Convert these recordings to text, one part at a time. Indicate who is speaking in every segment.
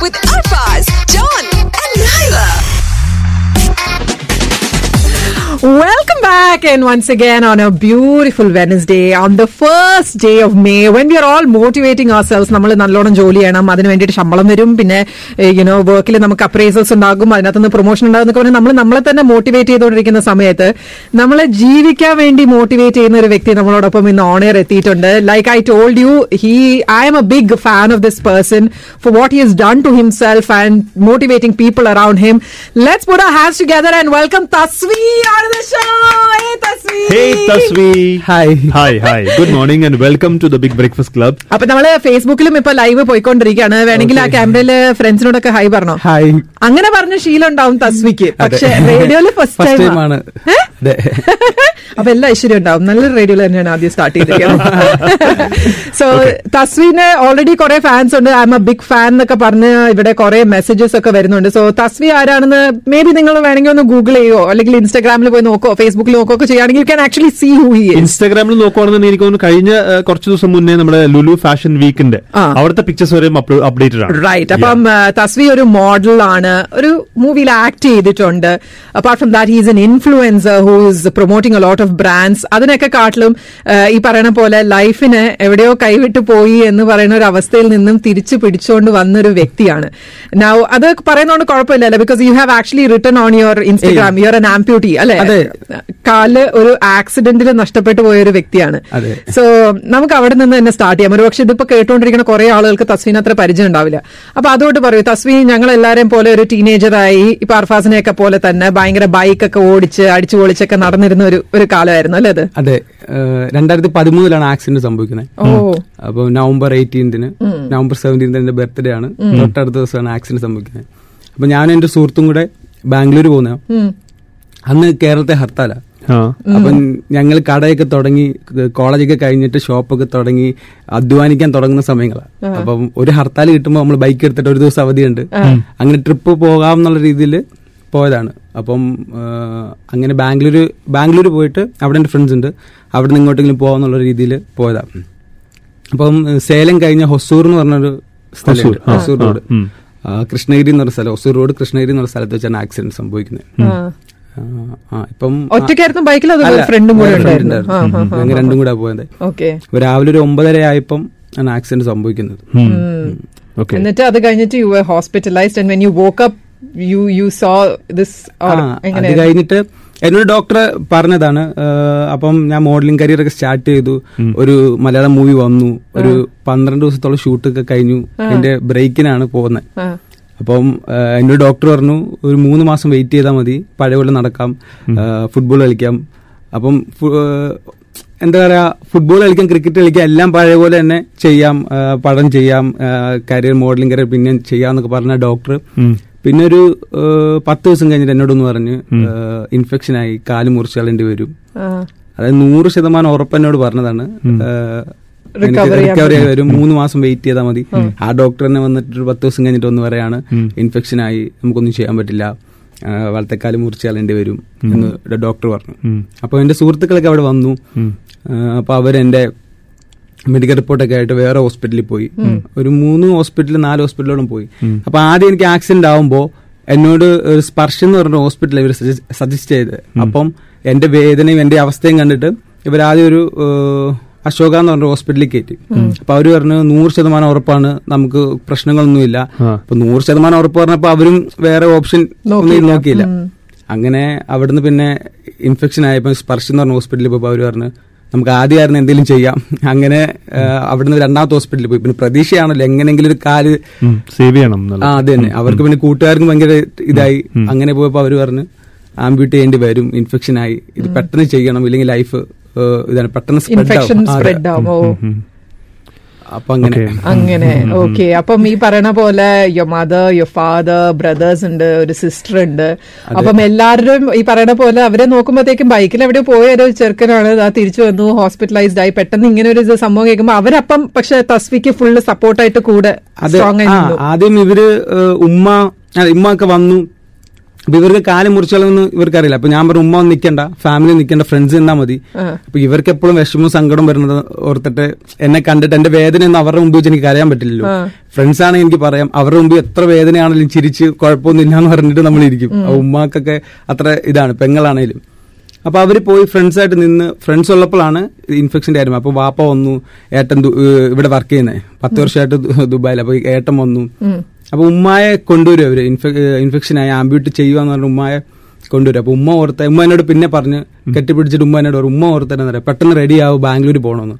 Speaker 1: with Arfaz,
Speaker 2: Welcome back and once again on a beautiful Wednesday on the first day of May when we are all motivating ourselves നമ്മൾ നല്ലോണം ജോലി ചെയ്യണം അതിന് വേണ്ടിയിട്ട് ശമ്പളം വരും പിന്നെ യുനോ വർക്കിൽ നമുക്ക് അപ്രൈസൽസ് ഉണ്ടാകും അതിനകത്ത് നിന്ന് പ്രൊമോഷൻ ഉണ്ടാകും എന്നൊക്കെ പറഞ്ഞാൽ നമ്മൾ നമ്മളെ തന്നെ മോട്ടിവേറ്റ് ചെയ്തുകൊണ്ടിരിക്കുന്ന സമയത്ത് നമ്മളെ ജീവിക്കാൻ വേണ്ടി മോട്ടിവേറ്റ് ചെയ്യുന്ന ഒരു വ്യക്തി നമ്മളോടൊപ്പം ഇന്ന് ഓണയർ എത്തിയിട്ടുണ്ട്. Like I told you he I'm a big fan of this person for what has done to himself and motivating people around him let's put hands together and welcome Tasvi on the show. Hey, Tasvi.
Speaker 3: Hey Tasvi.
Speaker 4: Hi.
Speaker 3: Hi, hi. Good morning and welcome to the Big Breakfast Club.
Speaker 2: അപ്പൊ നമ്മൾ ഫേസ്ബുക്കിലും ഇപ്പൊ live പോയിക്കൊണ്ടിരിക്കുകയാണ്. വേണമെങ്കിൽ ആ ക്യാമറയിൽ ഫ്രണ്ട്സിനോടൊക്കെ high പറഞ്ഞോ?
Speaker 4: Hi
Speaker 2: അങ്ങനെ പറഞ്ഞ ശീലം ഉണ്ടാവും തസ്വിക്ക് പക്ഷെ റേഡിയോയിൽ ഫസ്റ്റ് ടൈം
Speaker 4: ടൈം ആണ്.
Speaker 2: അപ്പൊ എല്ലാ ഐശ്വര്യം ഉണ്ടാവും. നല്ല റേഡിയോയിൽ തന്നെയാണ് ആദ്യം സ്റ്റാർട്ട് ചെയ്തിരിക്കുന്നത്. സോ തസ്വിന് ഓൾറെഡി കുറെ ഫാൻസ് ഉണ്ട്. I M a big fan എന്നൊക്കെ പറഞ്ഞ് ഇവിടെ കുറെ മെസ്സേജസ് ഒക്കെ വരുന്നുണ്ട്. സോ തസ്വി ആരാണെന്ന് മേ ബി നിങ്ങൾ വേണമെങ്കിൽ ഒന്ന് ഗൂഗിൾ ചെയ്യോ? അല്ലെങ്കിൽ ഇൻസ്റ്റാഗ്രാമിൽ പോയി നോക്കോ ഫേസ്ബുക്കിൽ നോക്കോ ഒക്കെ ചെയ്യുകയാണെങ്കിൽ you can actually see who he
Speaker 3: ഇൻസ്റ്റാഗ്രാമിൽ നോക്കുവാണെന്നുണ്ടെങ്കിൽ എനിക്ക് തോന്നുന്നു കഴിഞ്ഞ കുറച്ച് ദിവസം മുന്നേ നമ്മുടെ ലുലു ഫാഷൻ വീക്കിന്റെ. അവിടുത്തെ പിക്ചേഴ്സ് വരെ അപ്ഡേറ്റഡ് ആണ്.
Speaker 2: റൈറ്റ് അപ്പം തസ്വി ഒരു ആണ്. ഒരു മൂവിയിൽ ആക്ട് ചെയ്തിട്ടുണ്ട്. Apart from that he's an influencer who is promoting a lot of brands അതിനൊക്കെ കാട്ടിലും ഈ പറയുന്ന പോലെ ലൈഫിന് എവിടെയോ കൈവിട്ട് പോയി എന്ന് പറയുന്ന ഒരു അവസ്ഥയിൽ നിന്നും തിരിച്ചു പിടിച്ചുകൊണ്ട് വന്നൊരു വ്യക്തിയാണ്. നൗ അത് പറയുന്നതുകൊണ്ട് കുഴപ്പമില്ലല്ലോ because you have actually return on your Instagram your an amputee അല്ലെ?
Speaker 4: അതെ.
Speaker 2: കാൽ ഒരു ആക്സിഡന്റിൽ നഷ്ടപ്പെട്ടു പോയ ഒരു വ്യക്തിയാണ്.
Speaker 4: അതെ.
Speaker 2: സോ നമുക്ക് അവിടെ നിന്ന് തന്നെ സ്റ്റാർട്ട് ചെയ്യാം. ഒരുപക്ഷെ ഇതിപ്പോ കേട്ടുകൊണ്ടിരിക്കുന്ന കുറെ ആളുകൾക്ക് തസ്വീൻ അത്ര പരിചയം ഉണ്ടാവില്ല. അപ്പൊ അതുകൊണ്ട് പറയൂ തസ്വീൻ ഞങ്ങൾ എല്ലാവരെയും പോലെ ഒരു ടീനേജറായി ഇപ്പൊ അർഫാസിനെയൊക്കെ പോലെ തന്നെ ഭയങ്കര ബൈക്കൊക്കെ ഓടിച്ച് അടിച്ചു പൊളിച്ചൊക്കെ നടന്നിരുന്ന ഒരു ഒരു കാലമായിരുന്നു അല്ലേ അത്?
Speaker 4: അതെ. രണ്ടായിരത്തി പതിമൂന്നിലാണ് ആക്സിഡന്റ് സംഭവിക്കുന്നത്. അപ്പൊ നവംബർ എയ്റ്റീൻത്തിന് നവംബർ സെവന്റീൻത്തിന് എന്റെ ബർത്ത്ഡേ ആണ്. തൊട്ടടുത്ത ദിവസമാണ് ആക്സിഡന്റ് സംഭവിക്കുന്നത്. അപ്പൊ ഞാനും എന്റെ സുഹൃത്തും കൂടെ ബാംഗ്ലൂർ പോകുന്ന. അന്ന് കേരളത്തെ ഹർത്താലാ. അപ്പം ഞങ്ങൾ കടയൊക്കെ തുടങ്ങി കോളേജൊക്കെ കഴിഞ്ഞിട്ട് ഷോപ്പൊക്കെ തുടങ്ങി അധ്വാനിക്കാൻ തുടങ്ങുന്ന സമയങ്ങളാണ്. അപ്പം ഒരു ഹർത്താൽ കിട്ടുമ്പോൾ നമ്മൾ ബൈക്ക് എടുത്തിട്ട് ഒരു ദിവസം അവധിയുണ്ട്. അങ്ങനെ ട്രിപ്പ് പോകാം എന്നുള്ള രീതിയിൽ പോയതാണ്. അപ്പം അങ്ങനെ ബാംഗ്ലൂർ ബാംഗ്ലൂർ പോയിട്ട് അവിടെ എന്റെ ഫ്രണ്ട്സ് ഉണ്ട്. അവിടെ നിന്ന് ഇങ്ങോട്ടെങ്കിലും പോകാമെന്നുള്ള രീതിയിൽ പോയതാണ് അപ്പം സേലം കഴിഞ്ഞ ഹൊസൂർ എന്ന് പറഞ്ഞൊരു സ്ഥലമുണ്ട്.
Speaker 3: ഹൊസൂർ,
Speaker 4: റോഡ്. കൃഷ്ണഗിരി എന്ന് പറഞ്ഞ സ്ഥലം. ഹൊസൂർ റോഡ് കൃഷ്ണഗിരി എന്ന് പറഞ്ഞ സ്ഥലത്ത് വെച്ചാണ് ആക്സിഡന്റ് സംഭവിക്കുന്നത്. ഇപ്പം
Speaker 2: ഒറ്റയ്ക്കായിരുന്നു ബൈക്കിൽ ഫ്രണ്ടും കൂടെ
Speaker 4: ഞങ്ങൾ രണ്ടും കൂടെ പോയത്. രാവിലെ ഒരു ഒമ്പതര ആയപ്പം ആണ് ആക്സിഡന്റ് സംഭവിക്കുന്നത്.
Speaker 2: എന്നിട്ട് അത് കഴിഞ്ഞിട്ട് you hospitalised and when you woke up you you so this
Speaker 4: ആ, അത് കഴിഞ്ഞിട്ട് എന്നോട് ഡോക്ടർ പറഞ്ഞതാണ് അപ്പം ഞാൻ മോഡലിംഗ് കരിയർ ഒക്കെ സ്റ്റാർട്ട് ചെയ്തു. ഒരു മലയാളം മൂവി വന്നു. ഒരു പന്ത്രണ്ട് ദിവസത്തോളം ഷൂട്ടൊക്കെ കഴിഞ്ഞു. എന്റെ ബ്രേക്കിനാണ് പോകുന്നത്. അപ്പം എന്റെ ഒരു ഡോക്ടർ പറഞ്ഞു ഒരു മൂന്ന് മാസം വെയിറ്റ് ചെയ്താൽ മതി പഴയ പോലെ നടക്കാം ഫുട്ബോൾ കളിക്കാം. അപ്പം എന്താ പറയുക ഫുട്ബോൾ കളിക്കാം ക്രിക്കറ്റ് കളിക്കാം എല്ലാം പഴയ പോലെ തന്നെ ചെയ്യാം പഠനം ചെയ്യാം കരിയർ മോഡലിംഗ് കരിയർ പിന്നെ ചെയ്യാന്നൊക്കെ പറഞ്ഞ ഡോക്ടർ. പിന്നെ ഒരു പത്ത് ദിവസം കഴിഞ്ഞിട്ട് എന്നോടൊന്ന് പറഞ്ഞ് ഇൻഫെക്ഷൻ ആയി കാൽ മുറിച്ച് കളേണ്ടി വരും. അതായത് നൂറ് ശതമാനം ഉറപ്പ് എന്നോട് പറഞ്ഞതാണ്. റിക്കവറി ആയി വരും മൂന്ന് മാസം വെയിറ്റ് ചെയ്താൽ മതി. ആ ഡോക്ടർ തന്നെ വന്നിട്ട് ഒരു പത്ത് ദിവസം കഴിഞ്ഞിട്ട് ഒന്ന് പറയാണ് ഇൻഫെക്ഷൻ ആയി നമുക്കൊന്നും ചെയ്യാൻ പറ്റില്ല. ആ, മുറിച്ചാളേണ്ടി മുറിച്ച് വരും എന്ന് ഡോക്ടർ പറഞ്ഞു. അപ്പോൾ എന്റെ സുഹൃത്തുക്കളൊക്കെ അവിടെ വന്നു.
Speaker 3: അപ്പൊ
Speaker 4: അപ്പോൾ അവരെന്റെ മെഡിക്കൽ റിപ്പോർട്ടൊക്കെ ആയിട്ട് വേറെ ഹോസ്പിറ്റലിൽ പോയി. ഒരു മൂന്ന് ഹോസ്പിറ്റലിൽ നാല് ഹോസ്പിറ്റലോളം പോയി. അപ്പൊ ആദ്യം എനിക്ക് ആക്സിഡന്റ് ആവുമ്പോൾ എന്നോട് ഒരു സ്പർശം എന്ന് പറഞ്ഞ ഹോസ്പിറ്റൽ ഇവർ സജസ്റ്റ് ചെയ്ത് അപ്പം എന്റെ വേദനയും എന്റെ അവസ്ഥയും കണ്ടിട്ട് ഇവരാദ്യം ഒരു അശോക എന്ന് പറഞ്ഞ ഹോസ്പിറ്റലിൽ കയറ്റി. അപ്പൊ അവർ പറഞ്ഞു നൂറ് ശതമാനം ഉറപ്പാണ് നമുക്ക് പ്രശ്നങ്ങളൊന്നുമില്ല. അപ്പൊ നൂറ് ശതമാനം ഉറപ്പ് പറഞ്ഞപ്പോ അവരും വേറെ ഓപ്ഷൻ ഒന്നും നോക്കിയില്ല. അങ്ങനെ അവിടുന്ന് പിന്നെ ഇൻഫെക്ഷൻ ആയപ്പോ സ്പർശം എന്ന് പറഞ്ഞ ഹോസ്പിറ്റലിൽ പോയപ്പോ അവർ പറഞ്ഞു നമുക്ക് ആദ്യമായിരുന്നു എന്തെങ്കിലും ചെയ്യാം. അങ്ങനെ അവിടുന്ന് രണ്ടാമത്തെ ഹോസ്പിറ്റലിൽ പോയി. പിന്നെ പ്രതീക്ഷയാണല്ലോ എങ്ങനെങ്കിലും ഒരു
Speaker 3: കാൽ സേവ് ചെയ്യണം എന്നുള്ളത്.
Speaker 4: ആ അത് തന്നെ. അവർക്ക് പിന്നെ കൂട്ടുകാർക്കും ഭയങ്കര ഇതായി. അങ്ങനെ പോയപ്പോ അവർ പറഞ്ഞു ആംബ്യൂട്ട് ചെയ്യേണ്ടി വരും ഇൻഫെക്ഷൻ ആയി. ഇത് പെട്ടെന്ന് ചെയ്യണം ഇല്ലെങ്കിൽ ലൈഫ് ഇതാണ് പെട്ടെന്ന്
Speaker 2: സ്പ്രെഡ്
Speaker 3: ആവുമോ
Speaker 4: അപ്പൊ അങ്ങനെ.
Speaker 2: അങ്ങനെ. ഓക്കെ അപ്പം ഈ പറയണ പോലെ your mother your father brothers ഉണ്ട് ഒരു സിസ്റ്റർ ഉണ്ട്. അപ്പം എല്ലാവരും ഈ പറയണ പോലെ അവരെ നോക്കുമ്പോഴത്തേക്കും ബൈക്കിൽ എവിടെ പോയ ഒരു ചെറുക്കനാണ് ആ തിരിച്ചു വന്നു ഹോസ്പിറ്റലൈസ്ഡ് ആയി. പെട്ടെന്ന് ഇങ്ങനെ ഒരു സംഭവം കേൾക്കുമ്പോൾ അവരപ്പം പക്ഷെ തസ്വിക്ക് ഫുള്ള് സപ്പോർട്ടായിട്ട് കൂടെ
Speaker 4: ആദ്യം ഇവർ ഉമ്മ ഉമ്മ ഒക്കെ വന്നു. അപ്പൊ ഇവർക്ക് കാലം മുറിച്ചാലൊന്നും ഇവർക്കറിയില്ല. അപ്പൊ ഞാൻ പറഞ്ഞു ഉമ്മ ഒന്ന് നിൽക്കണ്ട ഫാമിലി നിൽക്കണ്ട ഫ്രണ്ട്സ് നിന്നാ മതി. അപ്പൊ ഇവർക്ക് എപ്പോഴും വിഷമവും സങ്കടം വരുന്നത് ഓർത്തിട്ട് എന്നെ കണ്ടിട്ട് എന്റെ വേദനയൊന്നും അവരുടെ മുമ്പ് വെച്ച് എനിക്ക് അറിയാൻ പറ്റില്ലല്ലോ. ഫ്രണ്ട്സ് ആണെങ്കിൽ എനിക്ക് പറയാം അവരുടെ മുമ്പ് എത്ര വേദനയാണെങ്കിലും ചിരിച്ച് കുഴപ്പമൊന്നുമില്ല എന്ന് പറഞ്ഞിട്ട് നമ്മൾ ഇരിക്കും. അപ്പൊ ഉമ്മാക്കൊക്കെ അത്ര ഇതാണ് പെങ്ങളാണേലും. അപ്പൊ അവർ പോയി ഫ്രണ്ട്സായിട്ട് നിന്ന് ഫ്രണ്ട്സ് ഉള്ളപ്പോഴാണ് ഇൻഫെക്ഷന്റെ കാര്യം അപ്പൊ വാപ്പ വന്നു ഏട്ടൻ ഇവിടെ വർക്ക് ചെയ്യുന്നത് പത്ത് വർഷമായിട്ട് ദുബായിൽ അപ്പൊ ഏട്ടൻ വന്നു. അപ്പൊ ഉമ്മയെ കൊണ്ടുവരും അവർ? ഇൻഫെക്ഷൻ ആയി ആംബ്യൂട്ട് ചെയ്യുവാന്ന് പറഞ്ഞ ഉമ്മയെ കൊണ്ടുവരും അപ്പൊ ഉമ്മ ഓർത്ത ഉമ്മ എന്നോട് പിന്നെ പറഞ്ഞ് കെട്ടിപ്പിടിച്ചിട്ട് ഉമ്മ എന്നോട് ഉമ്മ ഓർത്ത് പറയാം പെട്ടെന്ന് റെഡി ആവും ബാംഗ്ലൂർ പോകണമെന്ന്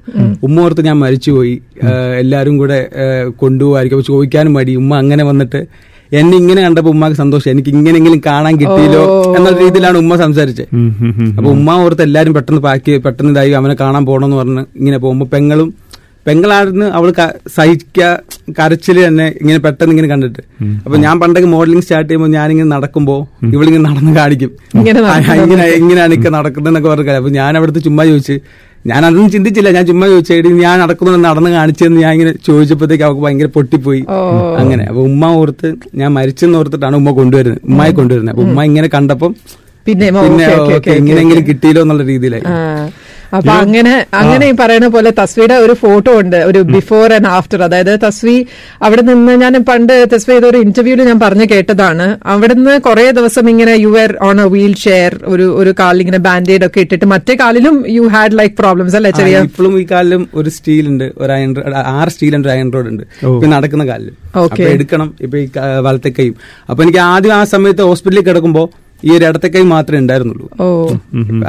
Speaker 4: ഉമ്മ ഓർത്ത് ഞാൻ മരിച്ചുപോയി. എല്ലാവരും എല്ലാരും കൂടെ കൊണ്ടുപോകായിരിക്കും അപ്പൊ ചോദിക്കാനും മടി. ഉമ്മ അങ്ങനെ വന്നിട്ട് എന്നെ ഇങ്ങനെ കണ്ടപ്പോ ഉമ്മക്ക് സന്തോഷം. എനിക്ക് ഇങ്ങനെങ്കിലും കാണാൻ കിട്ടിയല്ലോ എന്ന രീതിയിലാണ് ഉമ്മ സംസാരിച്ചത്. അപ്പൊ ഉമ്മ ഓർത്ത് എല്ലാരും പെട്ടെന്ന് പാക്ക് പെട്ടെന്ന് ഇതായി അവനെ കാണാൻ പോകണമെന്ന് പറഞ്ഞ് ഇങ്ങനെ പോകുമ്പോ പെങ്ങളും പെങ്ങളായിരുന്നു അവൾ സഹിക്ക കരച്ചിൽ തന്നെ ഇങ്ങനെ പെട്ടെന്ന് ഇങ്ങനെ കണ്ടിട്ട്. അപ്പൊ ഞാൻ പണ്ടൊക്കെ മോഡലിംഗ് സ്റ്റാർട്ട് ചെയ്യുമ്പോൾ ഞാനിങ്ങനെ നടക്കുമ്പോ ഇവളിങ്ങനെ നടന്ന് കാണിക്കും.
Speaker 2: ഇങ്ങനെ
Speaker 4: എങ്ങനെയാണ് ഇക്ക നടക്കുന്നതെന്നൊക്കെ പറഞ്ഞു അപ്പൊ ഞാൻ അവിടുത്തെ ചുമ്മാ ചോദിച്ചു ഞാൻ അതൊന്നും ചിന്തിച്ചില്ല. ഞാൻ ചുമ്മാ ചോദിച്ചു ഞാൻ നടക്കുന്നു നടന്ന് കാണിച്ചെന്ന് ഞാൻ ഇങ്ങനെ ചോദിച്ചപ്പോഴത്തേക്ക് അവൾക്ക് ഭയങ്കര പൊട്ടിപ്പോയി. അങ്ങനെ. അപ്പൊ ഉമ്മ ഓർത്ത് ഞാൻ മരിച്ചെന്ന് ഓർത്തിട്ടാണ് ഉമ്മ കൊണ്ടുവരുന്നത് ഉമ്മയെ കൊണ്ടുവരുന്നത്. അപ്പൊ ഉമ്മ ഇങ്ങനെ കണ്ടപ്പം
Speaker 2: പിന്നെ
Speaker 4: പിന്നെ
Speaker 2: ഓക്കേ.
Speaker 4: എന്നുള്ള രീതിയിലായി.
Speaker 2: അപ്പൊ അങ്ങനെ അങ്ങനെ ഈ പറയുന്ന പോലെ തസ്വിയുടെ ഒരു ഫോട്ടോ ഉണ്ട്. ഒരു ബിഫോർ ആൻഡ് ആഫ്റ്റർ അതായത് തസ്വി അവിടെ നിന്ന് ഞാൻ പണ്ട് തസ്വി ഒരു ഇന്റർവ്യൂൽ ഞാൻ പറഞ്ഞു കേട്ടതാണ്. അവിടെ നിന്ന് കുറെ ദിവസം ഇങ്ങനെ you are on a wheelchair ഒരു ഒരു കാലിൽ ഇങ്ങനെ ബാൻഡേഡ് ഒക്കെ ഇട്ടിട്ട് മറ്റേ കാലിലും യു ഹാഡ് ലൈക്ക് പ്രോബ്ലംസ് അല്ലെ ചെറിയ?
Speaker 4: ഇപ്പോഴും ഈ കാലിലും ഒരു സ്റ്റീൽ ഉണ്ട് ഒരു അയൺ ആറ് സ്റ്റീൽ ഉണ്ട് അയൺ റോഡ് ഉണ്ട്. നടക്കുന്ന കാലിൽ ഓക്കെ എടുക്കണം ഇപ്പൊ ഈ വലത്തെ കൈയും. അപ്പൊ എനിക്ക് ആദ്യം ആ സമയത്ത് ഹോസ്പിറ്റലിൽ കിടക്കുമ്പോ ഈ ഒരു ഇടത്തെ കൈ മാത്രമേ ഉണ്ടായിരുന്നുള്ളൂ.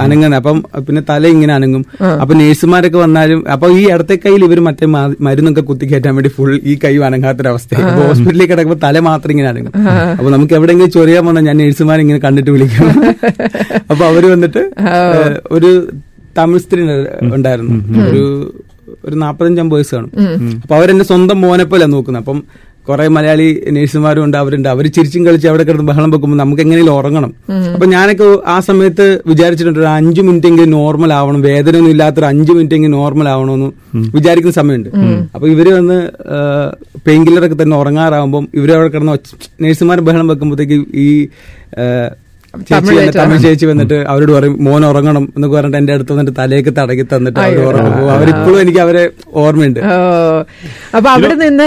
Speaker 4: അനങ്ങനെ അപ്പം പിന്നെ തല ഇങ്ങനെ അനങ്ങും. അപ്പൊ നേഴ്സുമാരൊക്കെ വന്നാലും അപ്പൊ ഈ ഇടത്തെ കൈയിൽ ഇവർ മറ്റേ മരുന്നൊക്കെ കുത്തിക്കയറ്റാൻ വേണ്ടി ഫുൾ ഈ കൈ അനങ്ങാത്തൊരവസ്ഥ അപ്പൊ ഹോസ്പിറ്റലിൽ കിടക്കുമ്പോൾ തല മാത്രം ഇങ്ങനെ അനങ്ങും. അപ്പൊ നമുക്ക് എവിടെയെങ്കിലും ചൊറിയാൻ വന്നാൽ ഞാൻ നേഴ്സുമാരെ ഇങ്ങനെ കണ്ടിട്ട് വിളിക്കും. അപ്പൊ അവർ വന്നിട്ട് ഒരു തമിഴ് സ്ത്രീ ഉണ്ടായിരുന്നു. ഒരു ഒരു നാപ്പത്തഞ്ചമ്പത് വയസ്സ് കാണും. അപ്പൊ അവരെന്നെ സ്വന്തം മോനെ പോലെ നോക്കുന്നത്. അപ്പം കുറെ മലയാളി നേഴ്സുമാരും ഉണ്ട് അവരുണ്ട്. അവർ ചിരിച്ചും കളിച്ച് അവിടെ കിടന്ന് ബഹളം വെക്കുമ്പോൾ നമുക്ക് എങ്ങനെയും ഉറങ്ങണം. അപ്പൊ ഞാനൊക്കെ ആ സമയത്ത് വിചാരിച്ചിട്ടുണ്ട് ഒരു അഞ്ചു മിനിറ്റ് എങ്കിലും നോർമൽ ആവണം. വേദന ഒന്നും ഇല്ലാത്തൊരു അഞ്ചു മിനിറ്റ് എങ്കിലും നോർമൽ ആവണമെന്ന് വിചാരിക്കുന്ന സമയമുണ്ട്. അപ്പൊ ഇവർ വന്ന് പെയിൻ കില്ലറൊക്കെ തന്നെ ഉറങ്ങാറാവുമ്പോൾ ഇവരവിടെ അവിടെ കിടന്ന് നേഴ്സുമാർ ബഹളം വെക്കുമ്പോഴത്തേക്ക് ഈ ചേച്ചി
Speaker 2: തമിഴ്
Speaker 4: വന്ന്
Speaker 2: ചേച്ചി.
Speaker 4: തമിഴ് ചേച്ചി വന്നിട്ട് അവരോട് പറയും മോൻ ഉറങ്ങണം എന്നൊക്കെ പറഞ്ഞിട്ട് എന്റെ അടുത്ത് വന്നിട്ട് തലേക്ക് തടകി തന്നിട്ട് അവർ ഉറങ്ങും. അവരിപ്പോഴും എനിക്ക് അവരെ ഓർമ്മയുണ്ട്.
Speaker 2: അപ്പൊ അവിടെ നിന്ന്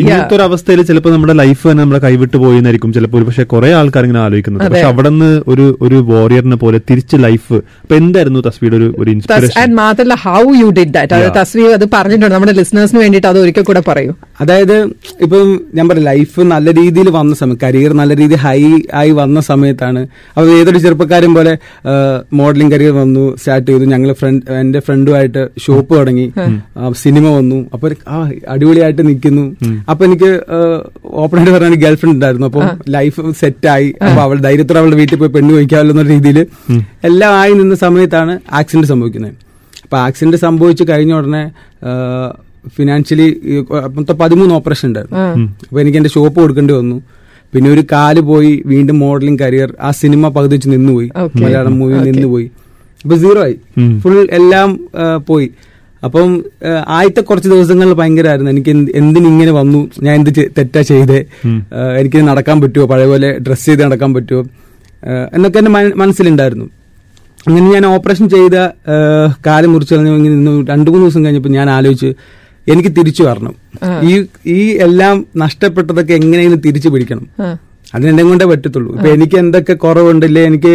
Speaker 3: ഇങ്ങനത്തെ ഒരു അവസ്ഥയിൽ ചിലപ്പോൾ നമ്മുടെ ലൈഫ് തന്നെ നമ്മളെ കൈവിട്ടു പോയിന്നായിരിക്കും ചിലപ്പോൾ ഒരു പക്ഷെ കുറെ ആൾക്കാർ ഇങ്ങനെ ആലോചിക്കുന്നത്. പക്ഷെ അവിടെ നിന്ന് ഒരു ഒരു വോറിയറിനെ പോലെ തിരിച്ച് ലൈഫ് അപ്പൊ എന്തായിരുന്നു തസ്വിയുടെ ഒരു ഒരു ഇൻസ്പിറേഷൻ
Speaker 2: ആൻഡ് മാത്രല്ല ഹൗ യു ഡിഡ് ദാറ്റ് അത്. തസ്വി അത് പറഞ്ഞിട്ടുണ്ട്. നമ്മുടെ ലിസണേഴ്സിന് വേണ്ടിയിട്ട് അത് ഒരിക്കൽ കൂടെ പറയൂ.
Speaker 4: അതായത് ഇപ്പം ഞാൻ പറയാം ലൈഫ് നല്ല രീതിയിൽ വന്ന സമയം കരിയർ നല്ല രീതിയിൽ ഹൈ ആയി വന്ന സമയത്താണ്. അപ്പോൾ ഏതൊരു ചെറുപ്പക്കാരും പോലെ മോഡലിംഗ് കരിയർ വന്നു സ്റ്റാർട്ട് ചെയ്തു. ഞങ്ങൾ ഫ്രണ്ട് എന്റെ ഫ്രണ്ടുമായിട്ട് ഷോപ്പ് തുടങ്ങി. സിനിമ വന്നു. അപ്പൊ ഒരു- ആ അടിപൊളിയായിട്ട് നിൽക്കുന്നു. അപ്പൊ എനിക്ക് ഓപ്പൺ ആയിട്ട് പറഞ്ഞ ഗേൾ ഫ്രണ്ട് ഉണ്ടായിരുന്നു. അപ്പോൾ ലൈഫ് സെറ്റായി അപ്പൊ അവൾ ധൈര്യത്തോടെ അവളുടെ വീട്ടിൽ പോയി പെണ്ണ് വയ്ക്കാമല്ലോ എന്ന രീതിയിൽ എല്ലാം ആയി നിന്ന സമയത്താണ് ആക്സിഡന്റ് സംഭവിക്കുന്നത്. അപ്പൊ ആക്സിഡന്റ് സംഭവിച്ചു കഴിഞ്ഞ ഉടനെ ഫിനാൻഷ്യലി മൊത്തം പതിമൂന്ന് ഓപ്പറേഷൻ ഉണ്ടായിരുന്നു. അപ്പൊ എനിക്ക് എന്റെ ഷോപ്പ് കൊടുക്കേണ്ടി വന്നു. പിന്നെ ഒരു കാൽ പോയി വീണ്ടും മോഡലിംഗ് കരിയർ ആ സിനിമ പകുതി വെച്ച് നിന്നുപോയി. മലയാളം മൂവി. നിന്നുപോയി. അപ്പൊ സീറോ ആയി. ഫുൾ എല്ലാം പോയി. അപ്പം ആദ്യത്തെ കുറച്ച് ദിവസങ്ങളിൽ ഭയങ്കരമായിരുന്നു എനിക്ക് എന്ത്- എന്തിനിങ്ങനെ വന്നു? ഞാൻ എന്ത് തെറ്റാ ചെയ്തേ? എനിക്ക് നടക്കാൻ പറ്റുമോ പഴയ പോലെ ഡ്രസ്സ് ചെയ്ത് നടക്കാൻ പറ്റുമോ എന്നൊക്കെ എന്റെ മനസ്സിലുണ്ടായിരുന്നു. അങ്ങനെ ഞാൻ ഓപ്പറേഷൻ ചെയ്ത കാലം കാൽ മുറിച്ച് കളഞ്ഞു. ഇങ്ങനെ നിന്ന് രണ്ടു മൂന്ന് ദിവസം കഴിഞ്ഞപ്പോൾ ഞാൻ ആലോചിച്ച് എനിക്ക് തിരിച്ചു വരണം. ഈ ഈ എല്ലാം നഷ്ടപ്പെട്ടതൊക്കെ എങ്ങനെയെങ്കിലും തിരിച്ചു പിടിക്കണം. അതിനെന്നെ കൊണ്ടേ പറ്റത്തുള്ളൂ. ഇപ്പൊ എനിക്ക് എന്തൊക്കെ കുറവുണ്ടല്ലേ എനിക്ക്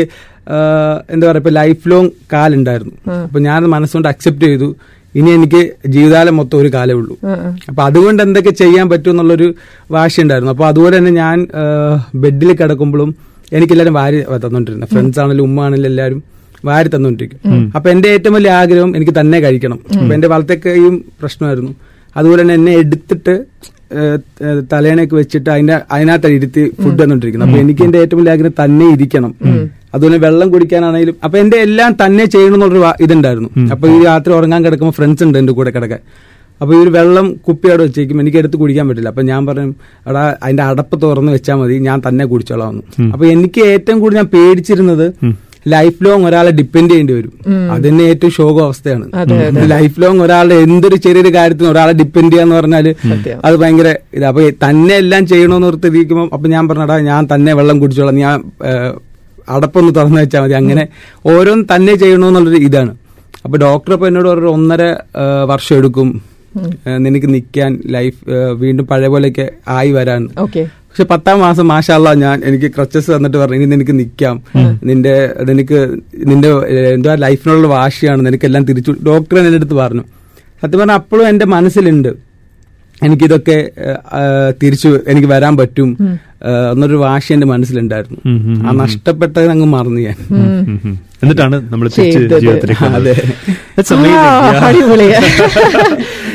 Speaker 4: എന്താ പറയാ ഇപ്പൊ ലൈഫ് ലോങ് കാലുണ്ടായിരുന്നു. അപ്പൊ ഞാൻ മനസ്സുകൊണ്ട് അക്സെപ്റ്റ് ചെയ്തു. ഇനി എനിക്ക് ജീവിതകാലം മൊത്തം ഒരു കാലേ ഉള്ളൂ. അപ്പൊ അതുകൊണ്ട് എന്തൊക്കെ ചെയ്യാൻ പറ്റും എന്നുള്ളൊരു വാശി ഉണ്ടായിരുന്നു അപ്പൊ അതുപോലെ തന്നെ ഞാൻ ബെഡിൽ കിടക്കുമ്പോഴും എനിക്കെല്ലാരും വാരി തന്നോണ്ടിരുന്നത് ഫ്രണ്ട്സ് ആണെങ്കിലും ഉമ്മ ആണെങ്കിലും എല്ലാവരും വാരി തന്നുകൊണ്ടിരിക്കും അപ്പൊ എന്റെ ഏറ്റവും വലിയ ആഗ്രഹം എനിക്ക് തന്നെ കഴിക്കണം. അപ്പൊ എന്റെ വലത്തേക്കൈയും പ്രശ്നമായിരുന്നു. അതുപോലെ തന്നെ എന്നെ എടുത്തിട്ട് തലേണയൊക്കെ വെച്ചിട്ട് അതിന്റെ അതിനകത്ത് ഇരുത്തി ഫുഡ് തന്നോണ്ടിരിക്കുന്നത് അപ്പൊ എനിക്ക് എന്റെ ഏറ്റവും വലിയ ആഗ്രഹം തന്നെ ഇരിക്കണം. അതുപോലെ വെള്ളം കുടിക്കാനാണെങ്കിലും അപ്പൊ എന്റെ എല്ലാം തന്നെ ചെയ്യണം എന്നുള്ളൊരു ഇതുണ്ടായിരുന്നു. അപ്പൊ ഈ രാത്രി ഉറങ്ങാൻ കിടക്കുമ്പോൾ ഫ്രണ്ട്സ് ഉണ്ട് എന്റെ കൂടെ കിടക്കാൻ. അപ്പൊ ഈ ഒരു വെള്ളം കുപ്പി അവിടെ വെച്ചേക്കും. എനിക്ക് എടുത്ത് കുടിക്കാൻ പറ്റില്ല. അപ്പൊ ഞാൻ പറഞ്ഞു എടാ അതിന്റെ അടപ്പ് തുറന്ന് വെച്ചാൽ മതി. ഞാൻ തന്നെ കുടിച്ചോളാം. അപ്പൊ എനിക്ക് ഏറ്റവും കൂടുതൽ ഞാൻ പേടിച്ചിരുന്നത് ലൈഫ് ലോങ് ഒരാളെ ഡിപ്പെൻഡ് ചെയ്യേണ്ടി വരും. അത് തന്നെ ഏറ്റവും ശോക അവസ്ഥയാണ്. ലൈഫ് ലോങ് ഒരാളുടെ എന്തൊരു ചെറിയൊരു കാര്യത്തിന് ഒരാളെ ഡിപ്പെൻഡ് ചെയ്യാന്ന് പറഞ്ഞാൽ
Speaker 2: സത്യം.
Speaker 4: അത് ഭയങ്കര ഇത്. അപ്പൊ തന്നെ എല്ലാം ചെയ്യണമെന്ന് ഓർത്തിരിക്കുമ്പോൾ അപ്പൊ ഞാൻ പറഞ്ഞടാ ഞാൻ തന്നെ വെള്ളം കുടിച്ചോളാം. ഞാൻ അടപ്പൊന്ന് തുറന്നു വെച്ചാൽ മതി. അങ്ങനെ ഓരോന്ന് തന്നെ ചെയ്യണമെന്നുള്ളൊരു ഇതാണ്. അപ്പൊ ഡോക്ടർ അപ്പൊ എന്നോട് ഒരു ഒന്നര വർഷം എടുക്കും. നിനക്ക് നിൽക്കാൻ ലൈഫ് വീണ്ടും പഴയ പോലെയൊക്കെ ആയി വരാൻ. പക്ഷെ പത്താം മാസം മാഷാല്ല ഞാൻ എനിക്ക് ക്രച്ചസ് തന്നിട്ട് പറഞ്ഞു ഇനി നിനക്ക് നിൽക്കാം നിന്റെ നിനക്ക് നിന്റെ എന്താ ലൈഫിനുള്ള വാശിയാണ്. നിനക്കെല്ലാം തിരിച്ചു ഡോക്ടർ എന്റെ അടുത്ത് പറഞ്ഞു. സത്യം പറഞ്ഞാൽ അപ്പോഴും എന്റെ മനസ്സിലുണ്ട്. എനിക്കിതൊക്കെ തിരിച്ചു എനിക്ക് വരാൻ പറ്റും. എന്നൊരു വാശി എന്റെ മനസ്സിലുണ്ടായിരുന്നു. ആ നഷ്ടപ്പെട്ടത് അങ്ങ് മറന്നു ഞാൻ.
Speaker 3: എന്നിട്ടാണ് നമ്മൾ തിരിച്ച്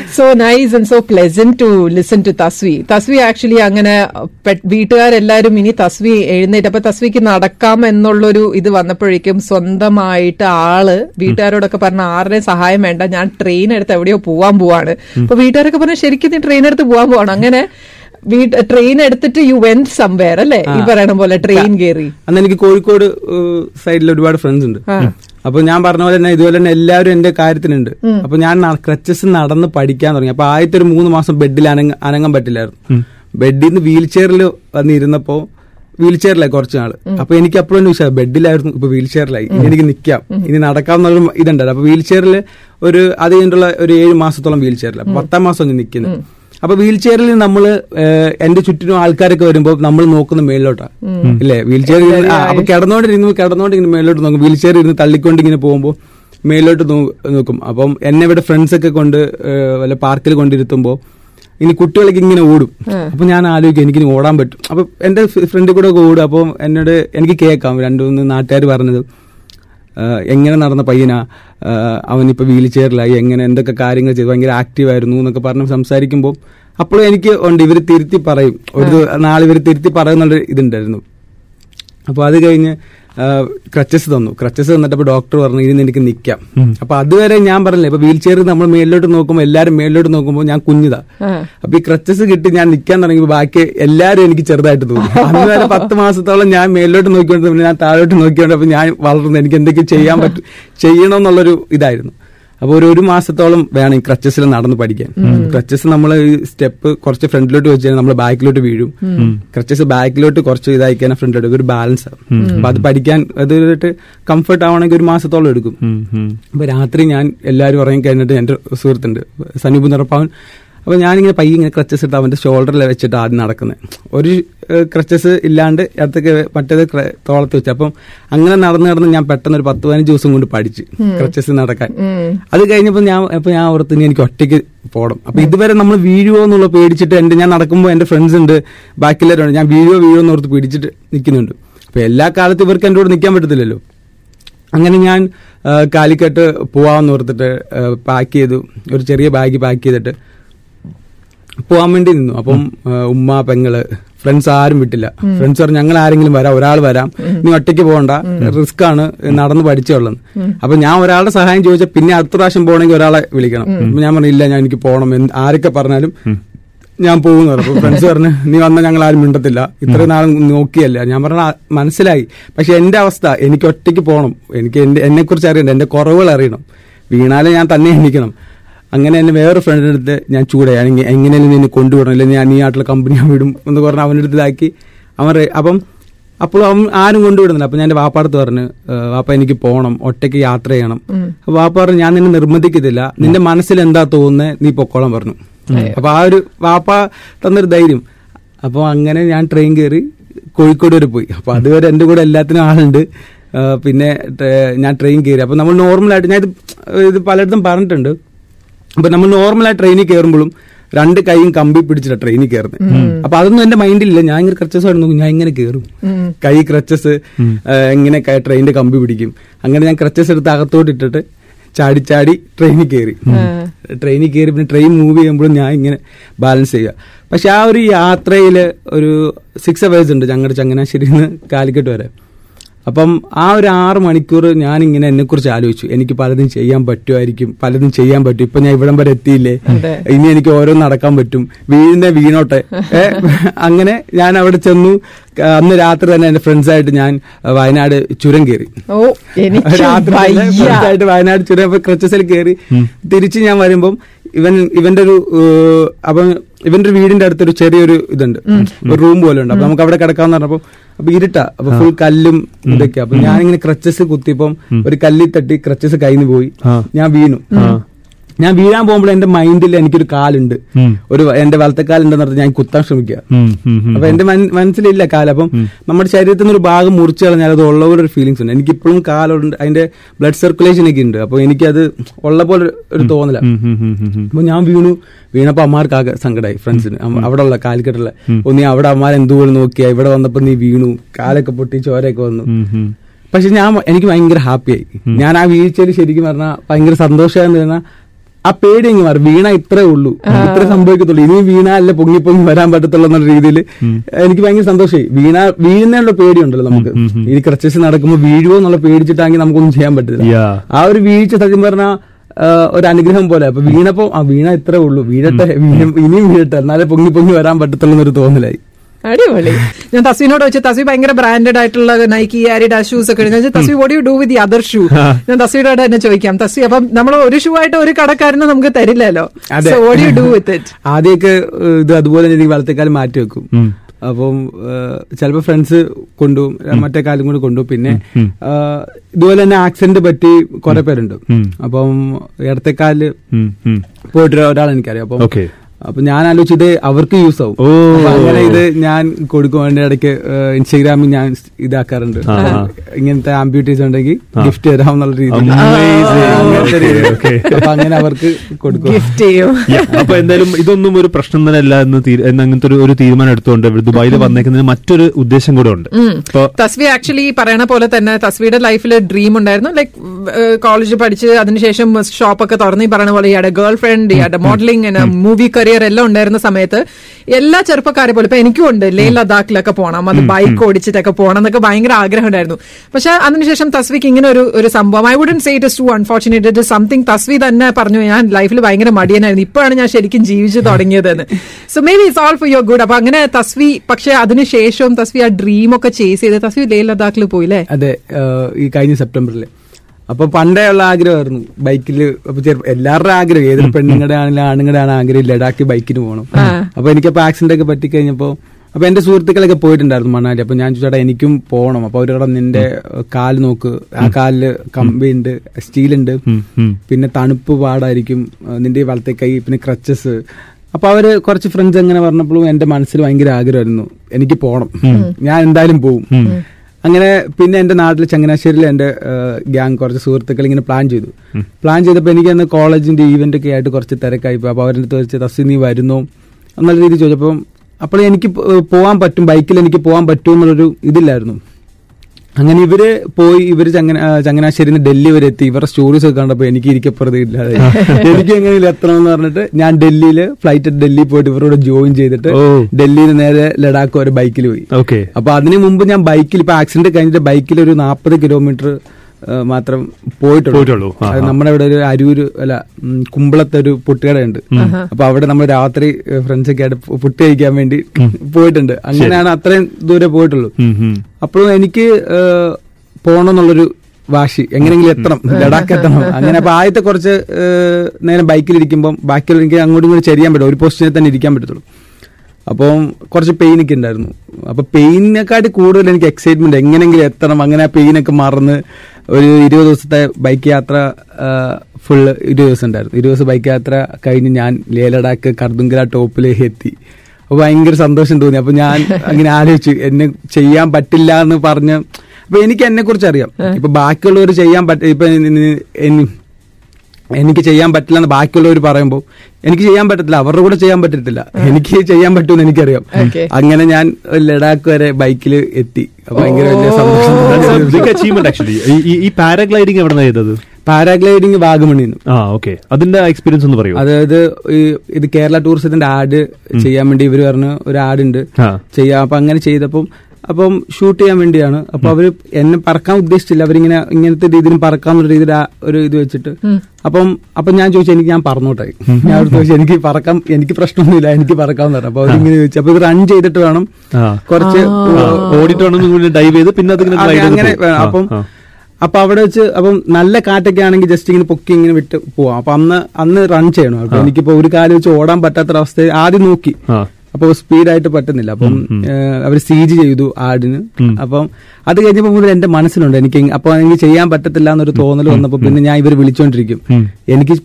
Speaker 2: so nice and so pleasant to listen to Tasvi Tasvi actually അങ്ങനെ വീട്ടുകാരെല്ലാവരും വീട്ടുകാരെല്ലാരും ഇനി തസ്വി എഴുന്നേറ്റ് അപ്പൊ തസ്വിക്ക് നടക്കാം എന്നുള്ളൊരു ഇത് വന്നപ്പോഴേക്കും സ്വന്തമായിട്ട് ആൾ വീട്ടുകാരോടൊക്കെ പറഞ്ഞ ആരുടെയും സഹായം വേണ്ട ഞാൻ ട്രെയിൻ എടുത്ത് എവിടെയോ പോവാൻ പോവാണ്. അപ്പൊ വീട്ടുകാരൊക്കെ പറഞ്ഞ ശരിക്കും നീ ട്രെയിൻ എടുത്ത് പോവാൻ പോവാണ്. അങ്ങനെ ട്രെയിൻ എടുത്തിട്ട് യു വെന്റ് സംവെയർ അല്ലേ? ഈ പറയണ പോലെ ട്രെയിൻ കയറി
Speaker 4: അന്ന് എനിക്ക് കോഴിക്കോട് സൈഡിൽ ഒരുപാട് ഫ്രണ്ട്സ് ഉണ്ട്. അപ്പൊ ഞാൻ പറഞ്ഞ പോലെ തന്നെ ഇതുപോലെ തന്നെ എല്ലാവരും എന്റെ കാര്യത്തിനുണ്ട്. അപ്പൊ ഞാൻ ക്രച്ചസ് നടന്ന് പഠിക്കാൻ തുടങ്ങി. അപ്പൊ ആദ്യത്തെ ഒരു മൂന്ന് മാസം ബെഡിൽ അനങ്ങ അനങ്ങാൻ പറ്റില്ലായിരുന്നു. ബെഡിൽ നിന്ന് വീൽ ചെയറിൽ വന്നിരുന്നപ്പോ വീൽ ചെയറിലായി കുറച്ച് നാൾ. അപ്പൊ എനിക്ക് അപ്പോഴും വിഷയം ബെഡിലായിരുന്നു ഇപ്പൊ വീൽ ചെയറിലായി. എനിക്ക് നിൽക്കാം ഇനി നടക്കാവുന്ന എന്നുള്ള ഇതുണ്ടായിരുന്നു അപ്പൊ വീൽ ചെയറിൽ ഒരു അത് കഴിഞ്ഞിട്ടുള്ള ഒരു ഏഴ് മാസത്തോളം വീൽ ചെയറിലാണ് പത്താം മാസം ഞാൻ നിൽക്കുന്നത് അപ്പൊ വീൽ ചെയറിൽ നമ്മൾ എന്റെ ചുറ്റിനും ആൾക്കാരൊക്കെ വരുമ്പോൾ നമ്മൾ നോക്കുന്ന മേളിലോട്ടാ. ഇല്ലേ വീൽ ചെയർ അപ്പൊ കിടന്നോണ്ടിരുന്നു കിടന്നോണ്ടിങ്ങനെ മേളിലോട്ട് നോക്കും. വീൽ ചെയർ ഇരുന്ന് തള്ളിക്കൊണ്ടിങ്ങനെ പോകുമ്പോൾ മേലോട്ട് നോക്കും. അപ്പം എന്നെ ഇവിടെ ഫ്രണ്ട്സ് ഒക്കെ കൊണ്ട് വല്ല പാർക്കിൽ കൊണ്ടിരുത്തുമ്പോൾ ഇനി കുട്ടികളൊക്കെ ഇങ്ങനെ ഓടും. അപ്പൊ ഞാൻ ആലോചിക്കും എനിക്കിനി ഓടാൻ പറ്റും. അപ്പൊ എന്റെ ഫ്രണ്ടിൽ കൂടെ ഒക്കെ ഓടും. അപ്പോൾ എന്നോട് എനിക്ക് കേൾക്കാം രണ്ടു മൂന്ന് നാട്ടുകാർ പറഞ്ഞത്. എങ്ങനെ നടന്ന പയ്യനാ? അവനിപ്പോൾ അവനിപ്പോ വീൽ ചെയറിലായി എങ്ങനെ എന്തൊക്കെ കാര്യങ്ങൾ ചെയ്തു? ഭയങ്കര ആക്റ്റീവ് ആയിരുന്നു എന്നൊക്കെ പറഞ്ഞ് സംസാരിക്കുമ്പോൾ അപ്പോഴും എനിക്ക് ഉണ്ട്. ഇവർ തിരുത്തി പറയും. ഒരു നാളിവർ നാളെ ഇവർ തിരുത്തി പറയുന്നുള്ള ഇതുണ്ടായിരുന്നു. അപ്പോൾ അത് കഴിഞ്ഞ് ക്രച്ചസ് തന്നു. ക്രച്ചസ് തന്നിട്ടപ്പോ ഡോക്ടർ പറഞ്ഞു ഇനി എനിക്ക് നിൽക്കാം അപ്പൊ അതുവരെ ഞാൻ പറഞ്ഞില്ലേ ഇപ്പൊ വീൽ ചെയർ നമ്മൾ മേലിലോട്ട് നോക്കുമ്പോൾ എല്ലാവരും മേലിലോട്ട് നോക്കുമ്പോൾ ഞാൻ കുഞ്ഞിതാ. അപ്പൊ ഈ ക്രച്ചസ് കിട്ടി ഞാൻ നിൽക്കാൻ തുടങ്ങിയപ്പോൾ ബാക്കി എല്ലാവരും എനിക്ക് ചെറുതായിട്ട് തോന്നി. അന്ന് വരെ പത്ത് മാസത്തോളം ഞാൻ മേലിലോട്ട് നോക്കിക്കൊണ്ട് പിന്നെ ഞാൻ താഴോട്ട് നോക്കിക്കൊണ്ട് അപ്പൊ ഞാൻ വളർന്നു എനിക്ക് എന്തൊക്കെ ചെയ്യാൻ പറ്റും ചെയ്യണമെന്നുള്ളൊരു ഇതായിരുന്നു. അപ്പൊ ഒരു ഒരു മാസത്തോളം വേണം ഈ ക്രച്ചസിൽ നടന്ന് പഠിക്കാൻ. ക്രച്ചസ് നമ്മൾ ഈ സ്റ്റെപ്പ് കുറച്ച് ഫ്രണ്ടിലോട്ട് വെച്ച് കഴിഞ്ഞാൽ നമ്മൾ ബാക്കിലോട്ട് വീഴും. ക്രച്ചസ് ബാക്കിലോട്ട് കുറച്ച് ഇതായി കഴിഞ്ഞാൽ ഫ്രണ്ടിലോട്ട് ഒരു ബാലൻസ് ആവും. അപ്പൊ അത് പഠിക്കാൻ അത് കംഫർട്ട് ആവണമെങ്കിൽ ഒരു മാസത്തോളം എടുക്കും. അപ്പൊ രാത്രി ഞാൻ എല്ലാവരും ഉറങ്ങി കഴിഞ്ഞിട്ട് എന്റെ സുഹൃത്തുണ്ട്. സനൂപ് നിറപ്പാവൻ അപ്പൊ ഞാനിങ്ങനെ പയ്യെ ഇങ്ങനെ ക്രച്ചസ് ഇട്ട് അവന്റെ ഷോൾഡറിൽ വെച്ചിട്ട് ആദ്യം നടക്കുന്നത് ഒരു ക്രച്ചസ് ഇല്ലാണ്ട് അടുത്തേക്ക് മറ്റേത് തോളത്ത് വെച്ചു. അപ്പം അങ്ങനെ നടന്ന് നടന്ന് ഞാൻ പെട്ടെന്ന് ഒരു പത്ത് പതിനഞ്ച് ദിവസം കൊണ്ട് പഠിച്ച് ക്രച്ചസ് നടക്കാൻ. അത് കഴിഞ്ഞപ്പോൾ ഞാൻ അപ്പൊ ഞാൻ ഓർത്ത് ഇനി എനിക്ക് ഒറ്റയ്ക്ക് പോകണം അപ്പൊ ഇതുവരെ നമ്മൾ വീഴുവോ എന്നുള്ള പേടിച്ചിട്ട് എന്റെ ഞാൻ നടക്കുമ്പോൾ എന്റെ ഫ്രണ്ട്സ് ഉണ്ട് ബാക്കിയുള്ളവരുണ്ട്. ഞാൻ വീഴുവോ വീഴുവോ എന്നോർത്ത് പിടിച്ചിട്ട് നിൽക്കുന്നുണ്ട്. അപ്പൊ എല്ലാ കാലത്തും ഇവർക്ക് എന്റെ കൂടെ നിൽക്കാൻ പറ്റത്തില്ലല്ലോ. അങ്ങനെ ഞാൻ കാലിക്കട്ട് പോവാന്ന് ഓർത്തിട്ട് പാക്ക് ചെയ്തു. ഒരു ചെറിയ ബാഗ് പാക്ക് ചെയ്തിട്ട് പോവാൻ വേണ്ടി നിന്നു. അപ്പം ഉമ്മ പെങ്ങൾ ഫ്രണ്ട്സ് ആരും വിട്ടില്ല. ഫ്രണ്ട്സ് പറഞ്ഞു ഞങ്ങൾ ആരെങ്കിലും വരാം ഒരാൾ വരാം. നീ ഒറ്റയ്ക്ക് പോകണ്ട. റിസ്ക് ആണ് നടന്ന് പഠിച്ചോളന്ന് അപ്പൊ ഞാൻ ഒരാളുടെ സഹായം ചോദിച്ചാൽ പിന്നെ അടുത്ത പ്രാവശ്യം പോകണമെങ്കിൽ ഒരാളെ വിളിക്കണം. അപ്പൊ ഞാൻ പറഞ്ഞില്ല ഞാൻ എനിക്ക് പോകണം. എന്ത് ആരൊക്കെ പറഞ്ഞാലും ഞാൻ പോകുന്നു പറഞ്ഞു. ഫ്രണ്ട്സ് പറഞ്ഞു നീ വന്നാൽ ഞങ്ങൾ ആരും മിണ്ടത്തില്ല. ഇത്രയും നാൾ നോക്കിയല്ല. ഞാൻ പറഞ്ഞ മനസ്സിലായി. പക്ഷെ എന്റെ അവസ്ഥ എനിക്ക് ഒറ്റയ്ക്ക് പോകണം. എനിക്ക് എന്നെ കുറിച്ച് അറിയണം എന്റെ കുറവുകൾ അറിയണം. വീണാലേ ഞാൻ തന്നെ എണ്ണിക്കണം അങ്ങനെ എന്നെ വേറെ ഫ്രണ്ടിന്റെ അടുത്ത് ഞാൻ ചൂടായി. എങ്ങനെയാണ് എങ്ങനെയാലും നിന്നെ കൊണ്ടുവിടണം. അല്ലെങ്കിൽ ഞാൻ ഈ നാട്ടിലെ കമ്പനി വിടും എന്ന് പറഞ്ഞ് അവന്റെ അടുത്ത് ഇതാക്കി അവൻ അപ്പം അപ്പോൾ അവൻ ആരും കൊണ്ടുവിടുന്നില്ല. അപ്പൊ ഞാൻ എന്റെ വാപ്പാടത്ത് പറഞ്ഞു "ഏ, വാപ്പ എനിക്ക് പോകണം ഒറ്റയ്ക്ക് യാത്ര ചെയ്യണം. അപ്പൊ വാപ്പ പറഞ്ഞു ഞാൻ നിന്നെ നിർബന്ധിക്കത്തില്ല. നിന്റെ മനസ്സിൽ എന്താ തോന്നുന്നത് നീ പൊക്കോളം പറഞ്ഞു. അപ്പൊ ആ ഒരു വാപ്പ തന്നൊരു ധൈര്യം. അപ്പൊ അങ്ങനെ ഞാൻ ട്രെയിൻ കയറി കോഴിക്കോട് വരെ പോയി. അപ്പൊ അതുവരെ എന്റെ കൂടെ എല്ലാത്തിനും ആളുണ്ട്. പിന്നെ ഞാൻ ട്രെയിൻ കയറി അപ്പൊ നമ്മൾ നോർമലായിട്ട് ഞാൻ ഇത് ഇത് പലയിടത്തും പറഞ്ഞിട്ടുണ്ട്. അപ്പൊ നമ്മൾ നോർമലായി ട്രെയിനിൽ കയറുമ്പോഴും രണ്ട് കൈയും കമ്പി പിടിച്ചിട്ട് ട്രെയിനിൽ കയറുന്നത് അപ്പൊ അതൊന്നും എന്റെ മൈൻഡിലില്ല ഞാൻ ഇങ്ങനെ ക്രച്ചസ് ആയിട്ട് നോക്കും. ഞാൻ ഇങ്ങനെ കയറും കൈ ക്രച്ചസ് എങ്ങനെ ട്രെയിനിന്റെ കമ്പി പിടിക്കും. അങ്ങനെ ഞാൻ ക്രച്ചസ് എടുത്ത് അകത്തോട്ട് ഇട്ടിട്ട് ചാടി ചാടി ട്രെയിനിൽ കയറി ട്രെയിനിൽ കയറി പിന്നെ ട്രെയിൻ മൂവ് ചെയ്യുമ്പോഴും ഞാൻ ഇങ്ങനെ ബാലൻസ് ചെയ്യുക. പക്ഷെ ആ ഒരു യാത്രയിൽ ഒരു സിക്സ് അവേഴ്സ് ഉണ്ട് ഞങ്ങളുടെ ചങ്ങനാശ്ശേരിയിൽ നിന്ന് കാലിക്കട്ട് വരെ. അപ്പം ആ ഒരു ആറ് മണിക്കൂർ ഞാൻ ഇങ്ങനെ എന്നെ കുറിച്ച് ആലോചിച്ചു. എനിക്ക് പലതും ചെയ്യാൻ പറ്റുമായിരിക്കും പലതും ചെയ്യാൻ പറ്റും. ഇപ്പൊ ഞാൻ ഇവിടം വരെ എത്തിയില്ലേ? ഇനി എനിക്ക് ഓരോ നടക്കാൻ പറ്റും. വീഴുന്ന വീണോട്ടെ. അങ്ങനെ ഞാൻ അവിടെ ചെന്നു. അന്ന് രാത്രി തന്നെ എന്റെ ഫ്രണ്ട്സായിട്ട് ഞാൻ വയനാട് ചുരം കയറി.
Speaker 2: ഓ എനിക്ക്
Speaker 4: രാത്രി വയനാട് ചുരം ക്രച്ചസിൽ കയറി. തിരിച്ച് ഞാൻ വരുമ്പം ഇവൻ ഇവന്റെ ഒരു അപ്പം ഇവന്റെ ഒരു വീടിന്റെ അടുത്തൊരു ചെറിയൊരു ഇതുണ്ട്. ഒരു റൂം പോലെ ഉണ്ട്. അപ്പൊ നമുക്ക് അവിടെ കിടക്കാന്ന് പറഞ്ഞപ്പോ അപ്പൊ ഇരുട്ടാ. അപ്പൊ ഫുൾ കല്ലും ഇതൊക്കെ അപ്പൊ ഞാനിങ്ങനെ ക്രച്ചസ് കുത്തിയപ്പം ഒരു കല്ലിൽ തട്ടി ക്രച്ചസ് കയ്യിൽ പോയി.
Speaker 3: ആ.
Speaker 4: ഞാൻ വീണു. ഞാൻ വീഴാൻ പോകുമ്പോൾ എന്റെ മൈൻഡിൽ എനിക്കൊരു കാലുണ്ട്. ഒരു എന്റെ വലത്തെ കാലുണ്ടെന്ന് പറഞ്ഞ് ഞാൻ കുത്താൻ ശ്രമിക്കുക. അപ്പൊ എന്റെ മനസ്സിലില്ല കാൽ. അപ്പം നമ്മുടെ ശരീരത്തിൽ നിന്ന് ഒരു ഭാഗം മുറിച്ചു കളഞ്ഞാൽ അത് ഉള്ള പോലെ ഒരു ഫീലിങ്സ് ഉണ്ട്. എനിക്ക് ഇപ്പോഴും കാലുണ്ട് അതിന്റെ ബ്ലഡ് സർക്കുലേഷൻ ഒക്കെ ഉണ്ട്. അപ്പൊ എനിക്കത് ഉള്ള പോലെ ഒരു- തോന്നല. അപ്പൊ ഞാൻ വീണു. വീണപ്പോ അമ്മാർക്ക് ആകെ സങ്കടമായി ഫ്രണ്ട്സിന് അവിടെ ഉള്ള കാലിക്കട്ടുള്ള ഓ നീ അവിടെ അമ്മമാർ എന്തുപോലെ നോക്കിയാ? ഇവിടെ വന്നപ്പോ നീ വീണു. കാലൊക്കെ പൊട്ടി ചോരയൊക്കെ വന്നു. പക്ഷെ ഞാൻ എനിക്ക് ഭയങ്കര ഹാപ്പിയായി ഞാൻ ആ വീഴ്ചയിൽ ശരിക്കും പറഞ്ഞാൽ ഭയങ്കര സന്തോഷമായിരുന്നു. പറഞ്ഞാൽ ആ പേടി അങ്ങ് മാറി. വീണ ഇത്രേ ഉള്ളൂ. ഇത്രേ സംഭവിക്കത്തുള്ളൂ. ഇനി വീണ അല്ല പൊങ്ങി പൊങ്ങി വരാൻ പറ്റത്തുള്ളൂ എന്നുള്ള രീതിയിൽ എനിക്ക് ഭയങ്കര സന്തോഷമായി. വീണ വീഴുന്നതിനുള്ള പേടിയുണ്ടല്ലോ നമുക്ക്. ഈ ക്രച്ചസ് നടക്കുമ്പോൾ വീഴുവോ എന്നുള്ള പേടിച്ചിട്ടാണെങ്കിൽ നമുക്കൊന്നും ചെയ്യാൻ പറ്റില്ല. ആ ഒരു വീഴ്ച സത്യം പറഞ്ഞാൽ ഒരു അനുഗ്രഹം പോലെ. അപ്പൊ വീണപ്പോ ആ വീണ ഇത്രേ ഉള്ളൂ. വീഴട്ടെ വീഴും- ഇനിയും വീഴട്ടെ. എന്നാലേ പൊങ്ങി പൊങ്ങി വരാൻ പറ്റത്തുള്ളൂ എന്നൊരു തോന്നലായി.
Speaker 2: അടിപൊളി. ഞാൻ തസ്വിനോട് വെച്ച് തസ്വി ഭയങ്കര ബ്രാൻഡഡ് ആയിട്ടുള്ള നൈക്കി ആരിഡ ഷൂസ് ഒക്കെ Tasvi what you do with the other shoe ഞാൻ തസ്വിയോട് തന്നെ ചോദിക്കാം തസ്വി അപ്പം നമ്മൾ ഒരു ഷൂ ആയിട്ട് ഒരു കടക്കാരനും നമുക്ക് തരില്ലല്ലോ. What you do with it
Speaker 4: ആദ്യമൊക്കെ ഇത് അതുപോലെ തന്നെ വലത്തേക്കാലം മാറ്റി വെക്കും. അപ്പം ചിലപ്പോൾ ഫ്രണ്ട്സ് കൊണ്ടുപോകും മറ്റേ കാലം കൊണ്ട് കൊണ്ടുപോകും. പിന്നെ ഇതുപോലെ തന്നെ ആക്സിഡന്റ് പറ്റി കുറെ പേരുണ്ട്. അപ്പം
Speaker 3: ഇടത്തേക്കാൽ.
Speaker 4: പോയിട്ട് ഒരാൾ എനിക്കറിയാം അപ്പം. അപ്പൊ ഞാൻ ആലോചിച്ചത് ഇത് അവർക്ക് യൂസ് ആവും.
Speaker 3: ഓ.
Speaker 4: അങ്ങനെ ഇത് ഞാൻ കൊടുക്കുവാണ്ട് ഇടയ്ക്ക് ഇൻസ്റ്റാഗ്രാമിൽ ഞാൻ ഇതാക്കാറുണ്ട്. ഇങ്ങനത്തെ ആംബ്യൂട്ടീസ് ഉണ്ടെങ്കിൽ ഗിഫ്റ്റ് തരാം എന്നുള്ള രീതിയിൽ. അപ്പൊ അങ്ങനെ അവർക്ക് കൊടുക്കും
Speaker 2: ഗിഫ്റ്റ് ചെയ്യും.
Speaker 3: അപ്പൊ എന്തായാലും ഇതൊന്നും ഒരു പ്രശ്നം തന്നെ അല്ല എന്ന് അങ്ങനത്തെ ഒരു- തീരുമാനം എടുത്തുകൊണ്ട് ദുബായിൽ വന്നേക്കുന്നതിന് മറ്റൊരു ഉദ്ദേശം കൂടെ ഉണ്ട്.
Speaker 2: തസ്വി ആക്ച്വലി പറയണ പോലെ തന്നെ തസ്വിയുടെ ലൈഫിൽ ഡ്രീം ഉണ്ടായിരുന്നു. ലൈക് കോളേജ് പഠിച്ച് അതിനുശേഷം ഷോപ്പൊക്കെ തുറന്ന് ഈ പറയുന്ന പോലെ ഇയാളുടെ ഗേൾ ഫ്രണ്ട് ഇയാളുടെ മോഡലിംഗ് മൂവി കരിയർ എല്ലാം ഉണ്ടായിരുന്ന സമയത്ത് എല്ലാ ചെറുപ്പക്കാരെ പോലെ ഇപ്പൊ എനിക്കും ഉണ്ട് ലേ ലഡാക്കിലൊക്കെ പോകണം അത് ബൈക്ക് ഓടിച്ചിട്ടൊക്കെ പോകണം എന്നൊക്കെ ഭയങ്കര ആഗ്രഹം ഉണ്ടായിരുന്നു പക്ഷെ അതിനുശേഷം തസ്വിക്ക് ഇങ്ങനെ ഒരു ഒരു സംഭവം I wouldn't say it too unfortunate it something Tasvi തന്നെ പറഞ്ഞു ഞാൻ ലൈഫിൽ ഭയങ്കര മടിയനായിരുന്നു. ഇപ്പോഴാണ് ഞാൻ ശരിക്കും ജീവിച്ചു തുടങ്ങിയതെന്ന്. So maybe it's all for your good അപ്പൊ അങ്ങനെ തസ്വി പക്ഷെ അതിനുശേഷവും തസ്വി ആ ഡ്രീം ഒക്കെ ചേസ് ചെയ്ത് തസ്വി ലേ ലഡാക്കിൽ പോയില്ലേ?
Speaker 4: അതെ ഈ കഴിഞ്ഞ സെപ്റ്റംബറിൽ അപ്പൊ പണ്ടേ ഉള്ള ആഗ്രഹമായിരുന്നു ബൈക്കിൽ എല്ലാവരുടെ ആഗ്രഹം ഏതൊരു പെണ്ണുങ്ങളുടെ ആണെങ്കിലും ആണുങ്ങളുടെ ആണ് ആഗ്രഹം ലഡാക്ക് ബൈക്കിന് പോകണം അപ്പൊ എനിക്കപ്പോ ആക്സിഡന്റ് ഒക്കെ പറ്റിക്കഴിഞ്ഞപ്പോ അപ്പൊ എന്റെ സുഹൃത്തുക്കളൊക്കെ പോയിട്ടുണ്ടായിരുന്നു മണാലി അപ്പൊ ഞാൻ ചോദിച്ചാ എനിക്കും പോകണം അപ്പൊ അവരോട് നിന്റെ കാൽ നോക്ക്. ആ കാലിൽ കമ്പി ഉണ്ട്
Speaker 3: സ്റ്റീൽ ഉണ്ട്.
Speaker 4: പിന്നെ തണുപ്പ് പാടായിരിക്കും നിന്റെ വലത്തെ കൈ പിന്നെ ക്രച്ചസ് അപ്പൊ അവർ കുറച്ച് ഫ്രണ്ട്സ് അങ്ങനെ പറഞ്ഞപ്പോഴും എന്റെ മനസ്സിൽ ഭയങ്കര ആഗ്രഹമായിരുന്നു എനിക്ക് പോകണം ഞാൻ എന്തായാലും പോവും. അങ്ങനെ പിന്നെ എന്റെ നാട്ടിൽ ചങ്ങനാശ്ശേരിയിൽ എന്റെ ഗ്യാങ് കുറച്ച് സുഹൃത്തുക്കൾ ഇങ്ങനെ പ്ലാൻ ചെയ്തു. പ്ലാൻ ചെയ്തപ്പോൾ എനിക്ക് അന്ന് കോളേജിന്റെ ഈവന്റ് ഒക്കെ ആയിട്ട് കുറച്ച് തിരക്കായി പോയി. അപ്പോൾ അവരുടെ അടുത്ത് വെച്ച് തസ്സി നീ വരുന്നു? എന്നുള്ള രീതി ചോദിച്ചപ്പം അപ്പോൾ എനിക്ക് പോകാൻ പറ്റും ബൈക്കിൽ എനിക്ക് പോകാൻ പറ്റും എന്നുള്ളൊരു ഇതില്ലായിരുന്നു. അങ്ങനെ ഇവർ പോയി ഇവർ ചങ്ങനാശ്ശേരി ഡൽഹി വരെ എത്തി. ഇവരുടെ സ്റ്റോറീസ് ഒക്കെ കണ്ടപ്പോ എനിക്ക് ഇരിക്കപ്പുറത്ത് ഇല്ലാതെ എനിക്ക് എങ്ങനെ എത്തണം എന്ന് പറഞ്ഞിട്ട് ഞാൻ ഡൽഹിയിൽ ഫ്ലൈറ്റ് ഡൽഹി പോയിട്ട് ഇവരോട് ജോയിൻ ചെയ്തിട്ട്. ഡൽഹിയിൽ നേരെ ലഡാക്ക് വരെ ബൈക്കിൽ പോയി.
Speaker 3: ഓക്കെ
Speaker 4: അപ്പൊ അതിനു മുമ്പ് ഞാൻ ബൈക്കിൽ ഇപ്പൊ ആക്സിഡന്റ് കഴിഞ്ഞിട്ട് ബൈക്കിൽ ഒരു നാൽപ്പത് കിലോമീറ്റർ മാത്രം പോയിട്ടുള്ളൂ. നമ്മുടെ ഇവിടെ ഒരു അരൂര് അല്ല കുമ്പളത്തെ ഒരു പുട്ടുകടയുണ്ട്. അപ്പൊ അവിടെ നമ്മൾ രാത്രി ഫ്രണ്ട്സ് ഒക്കെ ആയിട്ട് പുട്ട് കഴിക്കാൻ വേണ്ടി പോയിട്ടുണ്ട്. അങ്ങനെയാണ് അത്രയും ദൂരെ പോയിട്ടുള്ളൂ. അപ്പോഴും എനിക്ക് പോണെന്നുള്ളൊരു വാശി. എങ്ങനെയെങ്കിലും എത്തണം. ലഡാക്ക് എത്തണം. അങ്ങനെ അപ്പൊ ആദ്യത്തെ കുറച്ച് നേരം ബൈക്കിലിരിക്കുമ്പോൾ ബാക്കിയുള്ള എനിക്ക് അങ്ങോട്ടും ഇങ്ങോട്ടും ചെറിയാൻ പറ്റും ഒരു പൊസിഷനിൽ തന്നെ ഇരിക്കാൻ പറ്റത്തുള്ളൂ. അപ്പം കുറച്ച് പെയിൻ ഒക്കെ ഉണ്ടായിരുന്നു. അപ്പൊ പെയിനെക്കാട്ടി കൂടുതൽ എനിക്ക് എക്സൈറ്റ്മെന്റ് എങ്ങനെയെങ്കിലും എത്തണം. അങ്ങനെ ആ പെയിനൊക്കെ മറന്ന് ഒരു ഇരുപത് ദിവസത്തെ ബൈക്ക് യാത്ര ഫുള്ള് ഇരുപത് ദിവസം ഉണ്ടായിരുന്നു. ഇരുപത് ദിവസം ബൈക്ക് യാത്ര കഴിഞ്ഞ് ഞാൻ ലേ ലഡാക്ക് കർദുങ്കല ടോപ്പിലേക്ക് എത്തി. അപ്പൊ ഭയങ്കര സന്തോഷം തോന്നി. അപ്പൊ ഞാൻ അങ്ങനെ ആലോചിച്ചു എന്നെ ചെയ്യാൻ പറ്റില്ല എന്ന് പറഞ്ഞ് അപ്പൊ എനിക്ക് എന്നെ കുറിച്ച് അറിയാം ഇപ്പൊ ബാക്കിയുള്ളവർ ചെയ്യാൻ പറ്റ ഇപ്പൊ എനിക്ക് ചെയ്യാൻ പറ്റില്ല എന്ന് ബാക്കിയുള്ളവർ പറയുമ്പോൾ എനിക്ക് ചെയ്യാൻ പറ്റത്തില്ല അവരുടെ കൂടെ ചെയ്യാൻ പറ്റത്തില്ല. എനിക്ക് ചെയ്യാൻ പറ്റുമെന്ന് എനിക്കറിയാം.
Speaker 2: Okay.
Speaker 4: അങ്ങനെ ഞാൻ ലഡാക്ക് വരെ ബൈക്കിൽ എത്തി. ഭയങ്കര വലിയ സന്തോഷം.
Speaker 3: ഈ പാരാഗ്ലൈഡിംഗ് എവിടെ ചെയ്തത്?
Speaker 4: പാരാഗ്ലൈഡിങ് വാഗമണിന്ന്
Speaker 3: ആ ഓക്കെ അതിന്റെ എക്സ്പീരിയൻസ് ഒന്ന് പറയൂ.
Speaker 4: അതായത് ഈ ഇത് കേരള ടൂറിസത്തിന്റെ ആഡ് ചെയ്യാൻ വേണ്ടി ഇവർ പറഞ്ഞു ഒരു ആഡ് ഉണ്ട്. ചെയ്യാം അപ്പൊ അങ്ങനെ ചെയ്തപ്പം അപ്പം ഷൂട്ട് ചെയ്യാൻ വേണ്ടിയാണ്. അപ്പൊ അവർ എന്നെ പറക്കാൻ ഉദ്ദേശിച്ചില്ല. അവരിങ്ങനെ ഇങ്ങനത്തെ രീതിയിൽ പറക്കാൻ രീതിയിൽ ആ ഒരു ഇത് വെച്ചിട്ട്. അപ്പം അപ്പൊ ഞാൻ ചോദിച്ചു എനിക്ക് ഞാൻ പറന്നോട്ടെ ഞാൻ അവിടെ ചോദിച്ചു എനിക്ക് പറക്കാൻ എനിക്ക് പ്രശ്നമൊന്നുമില്ല എനിക്ക് പറക്കാന്ന് പറഞ്ഞു. അപ്പൊ അവരിങ്ങനെ ചോദിച്ചു. അപ്പൊ ഇത് റൺ ചെയ്തിട്ട് വേണം കുറച്ച്
Speaker 3: ഓടിട്ട് വേണം ഡൈവ് ചെയ്ത് പിന്നെ
Speaker 4: അങ്ങനെ. അപ്പം. അപ്പൊ അവിടെ വെച്ച് അപ്പം നല്ല കാറ്റൊക്കെ ആണെങ്കിൽ ജസ്റ്റ് ഇങ്ങനെ പൊക്കി ഇങ്ങനെ വിട്ട് പോവാം. അപ്പൊ അന്ന് അന്ന് റൺ ചെയ്യണം. അപ്പൊ എനിക്കിപ്പോ ഒരു കാലം വെച്ച് ഓടാൻ പറ്റാത്തൊരവസ്ഥ ആദ്യം നോക്കി.
Speaker 3: ആ.
Speaker 4: അപ്പൊ സ്പീഡായിട്ട് പറ്റുന്നില്ല. അപ്പം അവർ സീജ് ചെയ്തു ആടിന്. അപ്പം അത് കഴിഞ്ഞപ്പോ മുതൽ എന്റെ മനസ്സിലുണ്ട്. എനിക്ക് അപ്പോൾ അപ്പൊ എനിക്ക് ചെയ്യാൻ പറ്റത്തില്ല എന്നൊരു തോന്നൽ വന്നപ്പോ പിന്നെ ഞാൻ ഇവർ വിളിച്ചോണ്ടിരിക്കും. എനിക്ക്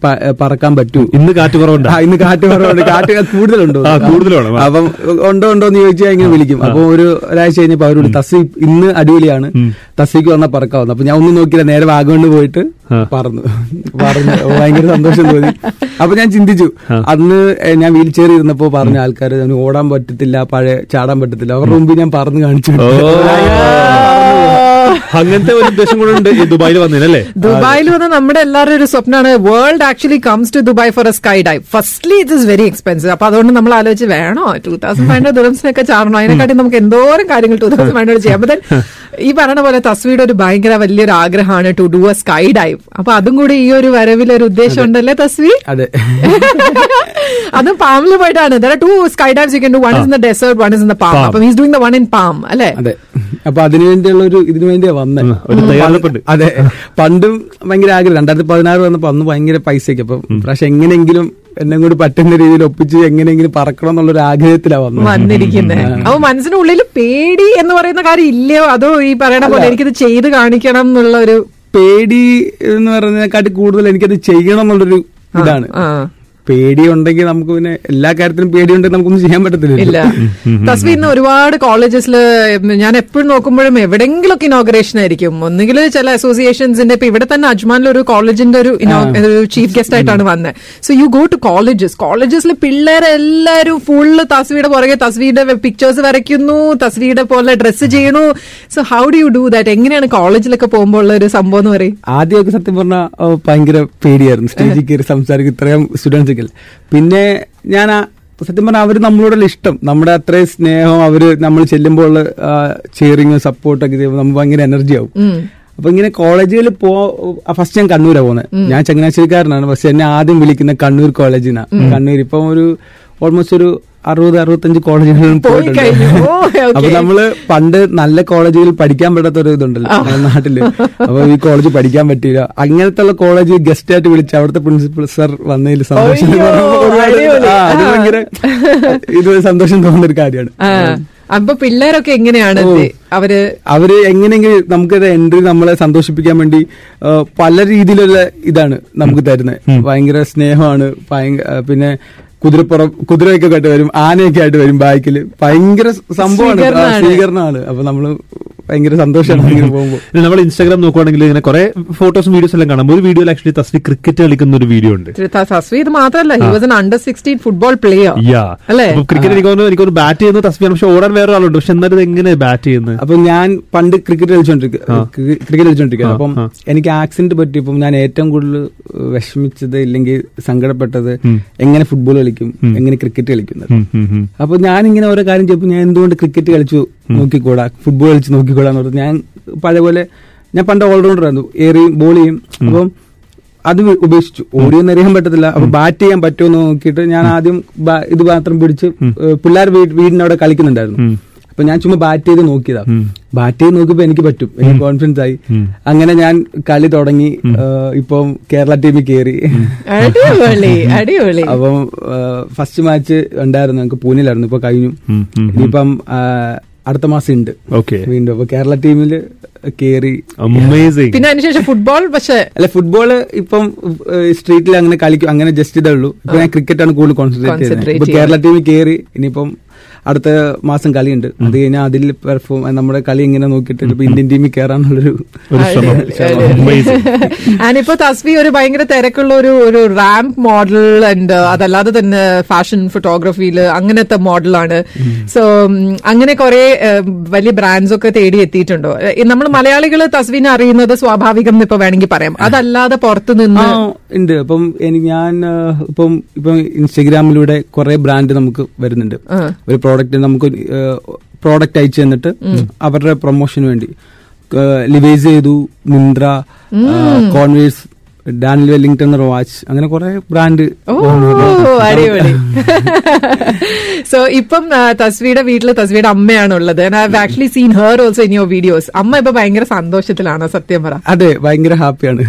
Speaker 4: പറക്കാൻ പറ്റൂ.
Speaker 3: ഇന്ന് കാറ്റ് കുറവുണ്ട്?
Speaker 4: ഇന്ന് കാറ്റ് കുറവുണ്ട്. കാറ്റ് കൂടുതലുണ്ടോ.
Speaker 3: ആ.
Speaker 4: അപ്പം ഉണ്ടോ ഉണ്ടോ എന്ന് ചോദിച്ചാൽ ഇങ്ങനെ വിളിക്കും. അപ്പൊ ഒരു ഒരാഴ്ച കഴിഞ്ഞപ്പോ അവരോട് തസ്സി ഇന്ന് അടിപൊളിയാണ്. തസ്സിക്ക് വന്ന പറക്കാവുന്നു അപ്പൊ ഞാൻ ഒന്നും നോക്കിയില്ല. നേരെ വാഗമണ് പോയിട്ട്. പറന്നു പറഞ്ഞു ഭയങ്കര സന്തോഷം തോന്നി. അപ്പൊ ഞാൻ ചിന്തിച്ചു. അന്ന് ഞാൻ വീൽ ചെയർ ഇരുന്നപ്പോ പറഞ്ഞ ആൾക്കാർ ഓടാൻ പറ്റത്തില്ല പഴയ ചാടാൻ പറ്റത്തില്ല. അവരുടെ മുമ്പ് ഞാൻ പറന്ന് കാണിച്ചു.
Speaker 3: അങ്ങനത്തെ ഒരു ഉദ്ദേശം കൂടെ ഉണ്ട് ദുബായിൽ വന്നതിനല്ലേ?
Speaker 2: ദുബായിൽ വന്ന നമ്മുടെ എല്ലാവരുടെ ഒരു സ്വപ്നമാണ് world actually comes to Dubai for a skydive firstly it is very expensive അപ്പൊ അതുകൊണ്ട് നമ്മൾ ആലോചിച്ച് വേണോ? ടൂ തൗസൻഡ് ഫൈവ് ഹൺഡ്രഡ് ദുരംസിനൊക്കെ ചാടണോ? അതിനെക്കാട്ടി നമുക്ക് എന്തോരം കാര്യങ്ങൾ ടൂ തൗസൻഡ് ഫൈവ് ഹൺഡ്രഡ് ചെയ്യാം. അപ്പൊ ഈ പറഞ്ഞ പോലെ തസ്വീയുടെ ഒരു ഭയങ്കര വലിയൊരു ആഗ്രഹമാണ് to do a skydive അപ്പൊ അതും കൂടി ഈ ഒരു വരവിൽ ഒരു ഉദ്ദേശം ഉണ്ടല്ലേ തസ്വി?
Speaker 4: അതെ.
Speaker 2: അതും പാമിൽ പോയിട്ടാണ്. Two skydives you can do one is in the desert one is in the palm അപ്പൊ he's doing the one in palm അല്ലേ?
Speaker 4: അതെ. അപ്പൊ അതിനു വേണ്ടിയുള്ള ഒരു ഇതിനു വേണ്ടിയാ വന്നേ.
Speaker 3: ഒരു തയ്യാറെടുപ്പുണ്ട്.
Speaker 4: അതെ. പണ്ടും ഭയങ്കര ആഗ്രഹം. രണ്ടായിരത്തി പതിനാറ് വന്നപ്പോ അന്ന് ഭയങ്കര പൈസയൊക്കെ അപ്പം പക്ഷെ എങ്ങനെയെങ്കിലും എന്നെ കൂടി പറ്റുന്ന രീതിയിൽ ഒപ്പിച്ച് എങ്ങനെയെങ്കിലും പറക്കണം എന്നുള്ളൊരു ആഗ്രഹത്തിലാണ് വന്നത്.
Speaker 2: വന്നിരിക്കുന്നത് അപ്പൊ മനസ്സിനുള്ളിൽ പേടി എന്ന് പറയുന്ന കാര്യം ഇല്ലയോ? അതോ ഈ പറയണ പോലെ എനിക്കിത് ചെയ്ത് കാണിക്കണം എന്നുള്ള ഒരു
Speaker 4: പേടി എന്ന് പറയുന്നതിനെക്കാട്ടി കൂടുതൽ എനിക്കത് ചെയ്യണം എന്നുള്ളൊരു ഇതാണ്.
Speaker 2: ആ.
Speaker 4: പേടി ഉണ്ടെങ്കിൽ നമുക്ക് പിന്നെ എല്ലാ കാര്യത്തിലും പേടിയുണ്ടെങ്കിൽ നമുക്കൊന്നും ചെയ്യാൻ
Speaker 2: ഇല്ല.
Speaker 4: പറ്റത്തില്ല
Speaker 2: തസ്വി ഇന്ന് ഒരുപാട് കോളേജസിൽ ഞാൻ എപ്പോഴും നോക്കുമ്പോഴും എവിടെങ്കിലൊക്കെ ഇനോഗ്രേഷൻ ആയിരിക്കും. ഒന്നുകിൽ ചില അസോസിയേഷൻസിന്റെ ഇപ്പൊ ഇവിടെ തന്നെ അജ്മാനിൽ ഒരു കോളേജിന്റെ ഒരു ചീഫ് ഗസ്റ്റ് ആയിട്ടാണ് വന്നത് so you go to colleges കോളേജസിൽ പിള്ളേരെല്ലാരും ഫുള്ള് തസ്വിയുടെ പുറകെ തസ്വിയുടെ പിക്ചേഴ്സ് വരയ്ക്കുന്നു തസ്വിയുടെ പോലെ ഡ്രസ്സ് ചെയ്യണു so how do you do that എങ്ങനെയാണ് കോളേജിലൊക്കെ പോകുമ്പോൾ ഉള്ള ഒരു സംഭവം എന്ന് പറയും?
Speaker 4: ആദ്യമൊക്കെ സത്യം പറഞ്ഞാൽ ഭയങ്കര പേടിയായിരുന്നു. സ്റ്റേജിൽ കയറി സംസാരിക്കും. ഇത്രയും സ്റ്റുഡൻസ് ഒക്കെ പിന്നെ ഞാൻ സത്യം പറഞ്ഞാൽ അവർ നമ്മളോടുള്ള ഇഷ്ടം. നമ്മുടെ അത്രയും സ്നേഹം അവർ നമ്മൾ ചെല്ലുമ്പോൾ ഉള്ള ചെയറിങ് സപ്പോർട്ടൊക്കെ ചെയ്യുമ്പോൾ നമുക്ക് ഭയങ്കര എനർജി ആവും. അപ്പൊ ഇങ്ങനെ കോളേജിൽ പോ ഫസ്റ്റ് ഞാൻ കണ്ണൂരാ പോകുന്നത് ഞാൻ ചങ്ങനാശ്ശേരിക്കാരനാണ്. പക്ഷെ എന്നെ ആദ്യം വിളിക്കുന്ന കണ്ണൂർ കോളേജിനാണ് കണ്ണൂർ ഇപ്പം ഒരു ഓൾമോസ്റ്റ് ഒരു അറുപത് അറുപത്തഞ്ച് കോളേജുകളിലും
Speaker 2: പോയി
Speaker 4: പോയിട്ടുണ്ട്. അപ്പൊ നമ്മൾ പണ്ട് നല്ല കോളേജുകളിൽ പഠിക്കാൻ പറ്റാത്ത ഒരു ഇതുണ്ടല്ലോ നാട്ടിൽ. അപ്പൊ ഈ കോളേജ് പഠിക്കാൻ പറ്റിയില്ല. അങ്ങനത്തെ ഉള്ള കോളേജ് ഗസ്റ്റ് ആയിട്ട് വിളിച്ച് അവിടുത്തെ പ്രിൻസിപ്പൽ സർ വന്നതിൽ സന്തോഷം. ഭയങ്കര ഇത് സന്തോഷം തോന്നുന്ന ഒരു കാര്യമാണ്.
Speaker 2: അപ്പൊ പിള്ളേരൊക്കെ എങ്ങനെയാണ് അവർ
Speaker 4: അവർ എങ്ങനെയെങ്കിലും നമുക്ക് എൻട്രി നമ്മളെ സന്തോഷിപ്പിക്കാൻ വേണ്ടി പല രീതിയിലുള്ള ഇതാണ് നമുക്ക് തരുന്നത്. ഭയങ്കര സ്നേഹമാണ് പിന്നെ കുതിരപ്പുറം കുതിരയൊക്കെ ആയിട്ട് വരും ആനയൊക്കെ ആയിട്ട് വരും ബൈക്കിൽ ഭയങ്കര സംഭവമാണ്.
Speaker 2: സ്വീകരണമാണ്.
Speaker 4: അപ്പൊ നമ്മൾ ഭയങ്കര സന്തോഷമാണ് ഇങ്ങനെ പോകുമ്പോൾ
Speaker 3: നമ്മൾ ഇൻസ്റ്റാഗ്രാം നോക്കുവാണെങ്കിൽ ഇങ്ങനെ കുറെ ഫോട്ടോസും വീഡിയോസ് എല്ലാം കാണാം. ഒരു വീഡിയോയിൽ ആക്ച്വലി തസ്വി ക്രിക്കറ്റ് കളിക്കുന്ന ഒരു വീഡിയോ ഉണ്ട്.
Speaker 2: തസ്വി ഇത് മാത്രമല്ല he was an under sixteen football player
Speaker 3: yeah
Speaker 2: അല്ലേ?
Speaker 3: ക്രിക്കറ്റ് എനിക്ക് തോന്നുന്നു എനിക്ക് ബാറ്റ് ചെയ്യുന്ന തസ്വിയാണ് പക്ഷെ ഓടാൻ വേറെ ആളുണ്ട് പക്ഷെ എന്നാലും എങ്ങനെ ബാറ്റ് ചെയ്യുന്നത്
Speaker 4: അപ്പൊ ഞാൻ പണ്ട് ക്രിക്കറ്റ് കളിച്ചോണ്ടിരിക്കുക ക്രിക്കറ്റ് കളിച്ചോണ്ടിരിക്കുക അപ്പം എനിക്ക് ആക്സിഡന്റ് പറ്റിയപ്പം ഞാൻ ഏറ്റവും കൂടുതൽ വിഷമിച്ചത് ഇല്ലെങ്കിൽ സങ്കടപ്പെട്ടത് എങ്ങനെ ഫുട്ബോൾ കളിക്കും എങ്ങനെ ക്രിക്കറ്റ് കളിക്കുന്നത്. അപ്പൊ ഞാൻ ഇങ്ങനെ ഓരോ കാര്യം ചെയ്യുമ്പോൾ ഞാൻ എന്തുകൊണ്ട് ക്രിക്കറ്റ് കളിച്ചു നോക്കിക്കൂടാ? ഫുട്ബോൾ കളിച്ച് നോക്കിക്കൂടാന്ന് പറഞ്ഞു ഞാൻ പഴയ പോലെ ഞാൻ പണ്ട് ഓൾറൗണ്ടർ ആയിരുന്നു. ഏറിയും ബോൾ ചെയ്യും. അപ്പം അത് ഉപേക്ഷിച്ചു. ഓടിയൊന്നും എറിയാൻ പറ്റത്തില്ല. അപ്പൊ ബാറ്റ് ചെയ്യാൻ പറ്റുമോ എന്ന് നോക്കിയിട്ട് ഞാൻ ആദ്യം ഇത് മാത്രം പിടിച്ച് പിള്ളേർ വീടിനവിടെ കളിക്കുന്നുണ്ടായിരുന്നു. അപ്പൊ ഞാൻ ചുമ്മാ ബാറ്റ് ചെയ്ത് നോക്കിയതാ. ബാറ്റ് ചെയ്ത് നോക്കിയപ്പോ എനിക്ക് പറ്റും. എനിക്ക് കോൺഫിഡൻസ് ആയി. അങ്ങനെ ഞാൻ കളി തുടങ്ങി. ഇപ്പം കേരള ടീമിൽ കയറി അപ്പം ഫസ്റ്റ് മാച്ച് ഉണ്ടായിരുന്നു. ഞങ്ങൾക്ക് പൂനെയിലായിരുന്നു. ഇപ്പൊ കഴിഞ്ഞു. ഇനിയിപ്പം അടുത്ത മാസം ഉണ്ട്. വീണ്ടും. അപ്പൊ കേരള ടീമിൽ
Speaker 3: കേറി.
Speaker 2: പിന്നെ അതിനുശേഷം ഫുട്ബോൾ പക്ഷെ
Speaker 4: അല്ല ഫുട്ബോൾ ഇപ്പം സ്ട്രീറ്റിൽ അങ്ങനെ കളിക്കും. അങ്ങനെ ജസ്റ്റ് ഇതേ ഉള്ളൂ. ഇപ്പൊ ഞാൻ ക്രിക്കറ്റ് ആണ് കൂടുതൽ കോൺസെൻട്രേറ്റ് ചെയ്യുന്നത്. ഇപ്പൊ കേരള ടീമിൽ കയറി ഇനിയിപ്പം അടുത്ത മാസം കളിയുണ്ട്. അത് കഴിഞ്ഞാൽ അതിൽ പെർഫോം നമ്മുടെ കളി ഇങ്ങനെ നോക്കിയിട്ട് ഇപ്പൊ ഇന്ത്യൻ ടീമിൽ കയറാനുള്ളൊരു.
Speaker 2: ഇപ്പൊ തസ്വി ഒരു ഭയങ്കര തിരക്കുള്ള ഒരു ഒരു റാമ്പ് മോഡൽ ആൻഡ് അതല്ലാതെ തന്നെ ഫാഷൻ ഫോട്ടോഗ്രാഫിയിൽ അങ്ങനത്തെ മോഡലാണ്. സോ അങ്ങനെ കുറെ വലിയ ബ്രാൻഡ്സ് ഒക്കെ തേടി എത്തിയിട്ടുണ്ടോ? നമ്മൾ മലയാളികൾ തസ്വിനെ അറിയുന്നത് സ്വാഭാവികം എന്ന് ഇപ്പൊ വേണമെങ്കിൽ പറയാം. അതല്ലാതെ പുറത്തു നിന്ന്
Speaker 4: ഉണ്ട്. അപ്പം എനിക്ക് ഞാൻ ഇപ്പം ഇപ്പം ഇൻസ്റ്റഗ്രാമിലൂടെ കുറെ ബ്രാൻഡ് നമുക്ക് വരുന്നുണ്ട്. ഒരു പ്രോഡക്റ്റ് നമുക്ക് പ്രോഡക്റ്റ് അയച്ചു തന്നിട്ട് അവരുടെ പ്രൊമോഷന് വേണ്ടി. ലിവേസ് ചെയ്തു Myntra Converse Daniel Wellington watch അങ്ങനെ കുറെ ബ്രാൻഡ്
Speaker 2: അടിപൊളി. സോ ഇപ്പം തസ്വിയുടെ വീട്ടിൽ തസ്വിയുടെ അമ്മയാണ് ഉള്ളത് I have actually seen her also in your videos അമ്മ ഇപ്പൊ ഭയങ്കര സന്തോഷത്തിലാണ് സത്യം പറ.
Speaker 4: അതെ ഭയങ്കര ഹാപ്പിയാണ്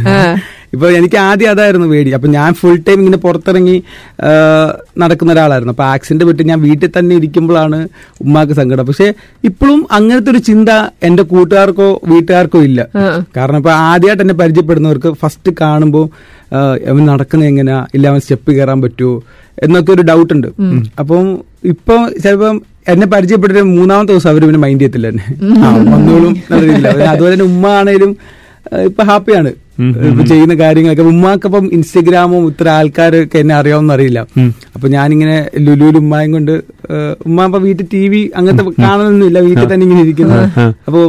Speaker 2: ആ.
Speaker 4: ഇപ്പൊ എനിക്ക് ആദ്യം അതായിരുന്നു പേടി. അപ്പൊ ഞാൻ ഫുൾ ടൈം ഇങ്ങനെ പുറത്തിറങ്ങി നടക്കുന്ന ഒരാളായിരുന്നു. അപ്പോൾ ആക്സിഡന്റ് വിട്ട് ഞാൻ വീട്ടിൽ തന്നെ ഇരിക്കുമ്പോഴാണ് ഉമ്മാക്ക് സങ്കടം. പക്ഷേ ഇപ്പോഴും അങ്ങനത്തെ ഒരു ചിന്ത എന്റെ കൂട്ടുകാർക്കോ വീട്ടുകാർക്കോ ഇല്ല. കാരണം ഇപ്പൊ ആദ്യമായിട്ട് എന്നെ പരിചയപ്പെടുന്നവർക്ക് ഫസ്റ്റ് കാണുമ്പോൾ അവൻ നടക്കുന്ന എങ്ങനെയാ ഇല്ല അവൻ സ്റ്റെപ്പ് കയറാൻ പറ്റുമോ എന്നൊക്കെ ഒരു ഡൗട്ട് ഉണ്ട്. അപ്പം ഇപ്പൊ ചിലപ്പം എന്നെ പരിചയപ്പെട്ട മൂന്നാമത്തെ ദിവസം അവർ പിന്നെ മൈൻഡ് ചെയ്യത്തില്ല എന്നെ. വന്നോളും രീതിയിലാ. അതുപോലെ തന്നെ ഉമ്മ ആണേലും ഇപ്പൊ ഹാപ്പിയാണ് ചെയ്യുന്ന കാര്യങ്ങളൊക്കെ. ഉമ്മാക്കപ്പം ഇൻസ്റ്റഗ്രാമും ഇത്ര ആൾക്കാരൊക്കെ എന്നെ അറിയാവുന്ന അറിയില്ല അപ്പൊ ഞാനിങ്ങനെ ലുലുലും ഉമ്മായും കൊണ്ട് ഉമ്മ ഇപ്പൊ വീട്ടിൽ ടി വി അങ്ങനത്തെ കാണുന്നൊന്നുമില്ല. വീട്ടിൽ തന്നെ ഇങ്ങനെ ഇരിക്കുന്നത് അപ്പൊ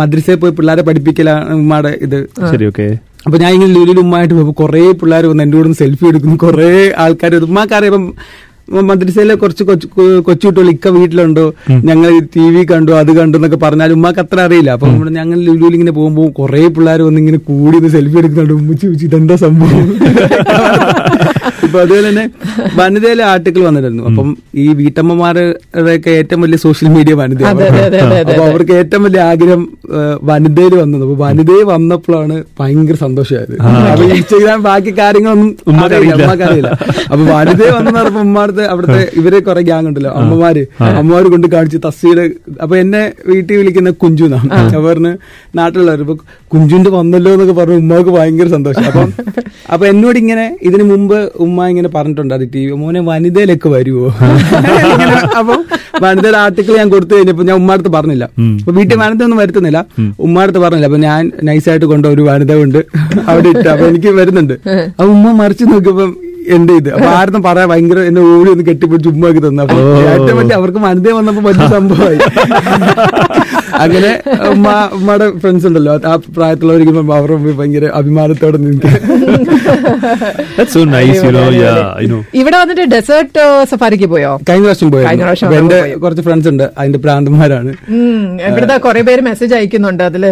Speaker 4: മദ്രസയിൽ പോയി പിള്ളേരെ പഠിപ്പിക്കലാണ് ഉമ്മയുടെ ഇത്.
Speaker 3: ശരി ഓക്കെ.
Speaker 4: അപ്പൊ ഞാൻ ഇങ്ങനെ ലുലുലും ഉമ്മായിട്ട് പോയപ്പോ കുറെ പിള്ളേർ വന്ന് എന്റെ കൂടെ സെൽഫി എടുക്കുന്നു. കുറെ ആൾക്കാർ ഉമ്മാക്കറിയാം മദ്രസയിലെ കുറച്ച് കൊച്ചുകുട്ടികൾ ഇക്ക വീട്ടിലുണ്ടോ. ഞങ്ങൾ ടി വി കണ്ടു അത് കണ്ടു എന്നൊക്കെ പറഞ്ഞാൽ ഉമ്മാക്ക് അത്ര അറിയില്ല. അപ്പൊ നമ്മുടെ ഞങ്ങൾ ലുലുവിൽ ഇങ്ങനെ പോകുമ്പോൾ കുറെ പിള്ളേർ വന്ന് ഇങ്ങനെ കൂടി സെൽഫി എടുക്കുന്നുണ്ട്. ഉമ്മച്ചി ഉമ്മച്ചി ഇതെന്താ സംഭവം? ഇപ്പൊ അതുപോലെ തന്നെ വനിതയിലെ ആർട്ടിക്കിൾ വന്നിരുന്നു. അപ്പം ഈ വീട്ടമ്മമാരുടെയൊക്കെ ഏറ്റവും വലിയ സോഷ്യൽ മീഡിയ
Speaker 2: വനിത
Speaker 4: അപ്പൊ അവർക്ക് ഏറ്റവും വലിയ ആഗ്രഹം വനിതയിൽ വന്നത്. അപ്പൊ വനിതയിൽ വന്നപ്പോഴാണ് ഭയങ്കര സന്തോഷമായത്. അപ്പൊ ഇൻസ്റ്റഗ്രാം ബാക്കി കാര്യങ്ങളൊന്നും
Speaker 3: ഉമ്മാക്ക്
Speaker 4: അറിയില്ല,
Speaker 3: അറിയില്ല.
Speaker 4: ഉമ്മാക്ക് അറിയില്ല. അപ്പൊ വനിതയെ വന്നെന്ന് പറഞ്ഞപ്പോ ഉമ്മാടത്തെ അവിടുത്തെ ഇവരെ കുറെ ഗ്യാങ് ഉണ്ടല്ലോ അമ്മമാര്. അമ്മമാര് കൊണ്ട് കാണിച്ച് തസ്സിയുടെ അപ്പൊ എന്നെ വീട്ടിൽ വിളിക്കുന്ന കുഞ്ചു അപ്പൊ പറഞ്ഞ് നാട്ടിലുള്ളവർ ഇപ്പൊ കുഞ്ചുന്റെ വന്നല്ലോ എന്നൊക്കെ പറഞ്ഞു ഉമ്മാക്ക് ഭയങ്കര സന്തോഷം. അപ്പം അപ്പൊ എന്നോട് ഇങ്ങനെ ഇതിനു മുമ്പ് ഉമ്മ ഇങ്ങനെ പറഞ്ഞിട്ടുണ്ട് അത് ടി വി. മോനെ വനിതയിലൊക്കെ വരുമോ അപ്പൊ വനിതയുടെ ആർട്ടിക്കിൾ ഞാൻ കൊടുത്തു കഴിഞ്ഞപ്പോ ഞാൻ ഉമ്മാടുത്ത് പറഞ്ഞില്ല. അപ്പൊ വീട്ടിൽ വനിത ഒന്നും വരുത്തുന്നില്ല ഉമ്മാടുത്ത് പറഞ്ഞില്ല. അപ്പൊ ഞാൻ നൈസായിട്ട് കൊണ്ട ഒരു വനിത ഉണ്ട് അവിടെ ഇട്ട്. അപ്പൊ എനിക്ക് വരുന്നുണ്ട്. അപ്പൊ ഉമ്മ മറിച്ച് നോക്കിയപ്പം എന്റെ ഇത് അപ്പൊ ആരും പറയാൻ ഭയങ്കര എന്നെ ഓടി ഒന്ന് കെട്ടിപ്പിടിച്ച് ചുമ്മാക്കി തന്നു. അപ്പൊ ഏറ്റവും വലിയ അവർക്ക് മനതേ വന്നപ്പോ വലിയ സംഭവമായി. അങ്ങനെ ഉമ്മ ഉമ്മയുടെ ഫ്രണ്ട്സ് ഉണ്ടല്ലോ. ആ പ്രായത്തിലുള്ളവരിക്കുമ്പോ അവരുടെ ഭയങ്കര അഭിമാനത്തോടെ നിൽക്കുക
Speaker 3: That's so nice, you know. Yeah, I know.
Speaker 2: ഇവിടെ വന്നിട്ട് ഡെസേർട്ട് സഫാരിക്ക് പോയോ?
Speaker 4: കഴിഞ്ഞ വർഷം പോയോ
Speaker 2: കഴിഞ്ഞ പ്രാവശ്യം
Speaker 4: പോയോ? എന്റെ കുറച്ച് ഫ്രണ്ട്സ് ഉണ്ട്. അതിന്റെ പ്രാന്തന്മാരാണ്
Speaker 2: ഇവിടുത്തെ കുറെ പേര് മെസ്സേജ് അയക്കുന്നുണ്ട്. അതിൽ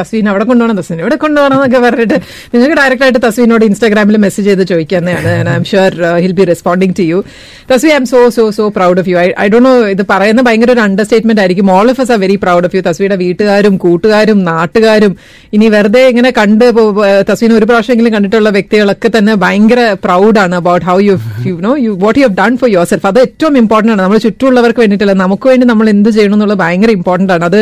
Speaker 2: തസ്വീൻ അവിടെ കൊണ്ടുപോകണം തസ്വീൻ ഇവിടെ കൊണ്ടുപോകണം എന്നൊക്കെ പറഞ്ഞിട്ട് നിങ്ങൾക്ക് ഡയറക്റ്റ് ആയിട്ട് തസ്വീനോട് ഇൻസ്റ്റാഗ്രാമിൽ മെസ്സേജ് ചെയ്ത് ചോദിക്കുന്നതാണ് am sure he'll be responding to you Tasvi I'm so so so proud of you I I Dr know ഇത് പറയുന്ന ഭയങ്കര ഒരു അണ്ടർസ്റ്റേറ്റ്മെന്റ് ആയിരിക്കും. All of us are very proud of you തസ്വിയുടെ വീട്ടുകാരും കൂട്ടുകാരും നാട്ടുകാരും. ഇനി വെറുതെ ഇങ്ങനെ കണ്ട് തസ്വീനെ ഒരു പ്രാവശ്യമെങ്കിലും കണ്ടിട്ടുള്ള വ്യക്തികളൊക്കെ തന്നെ ഭയങ്കര പ്രൗഡാണ് about how you you know you what you have done for yourself അത് ഏറ്റവും ഇമ്പോർട്ടന്റ് ആണ്. നമ്മൾ ചുറ്റുമുള്ളവർക്ക് വേണ്ടിയിട്ടല്ല നമുക്ക് വേണ്ടി നമ്മൾ എന്ത് ചെയ്യണം എന്നുള്ളത് ഭയങ്കര ഇമ്പോർട്ടന്റ് ആണ്. അത്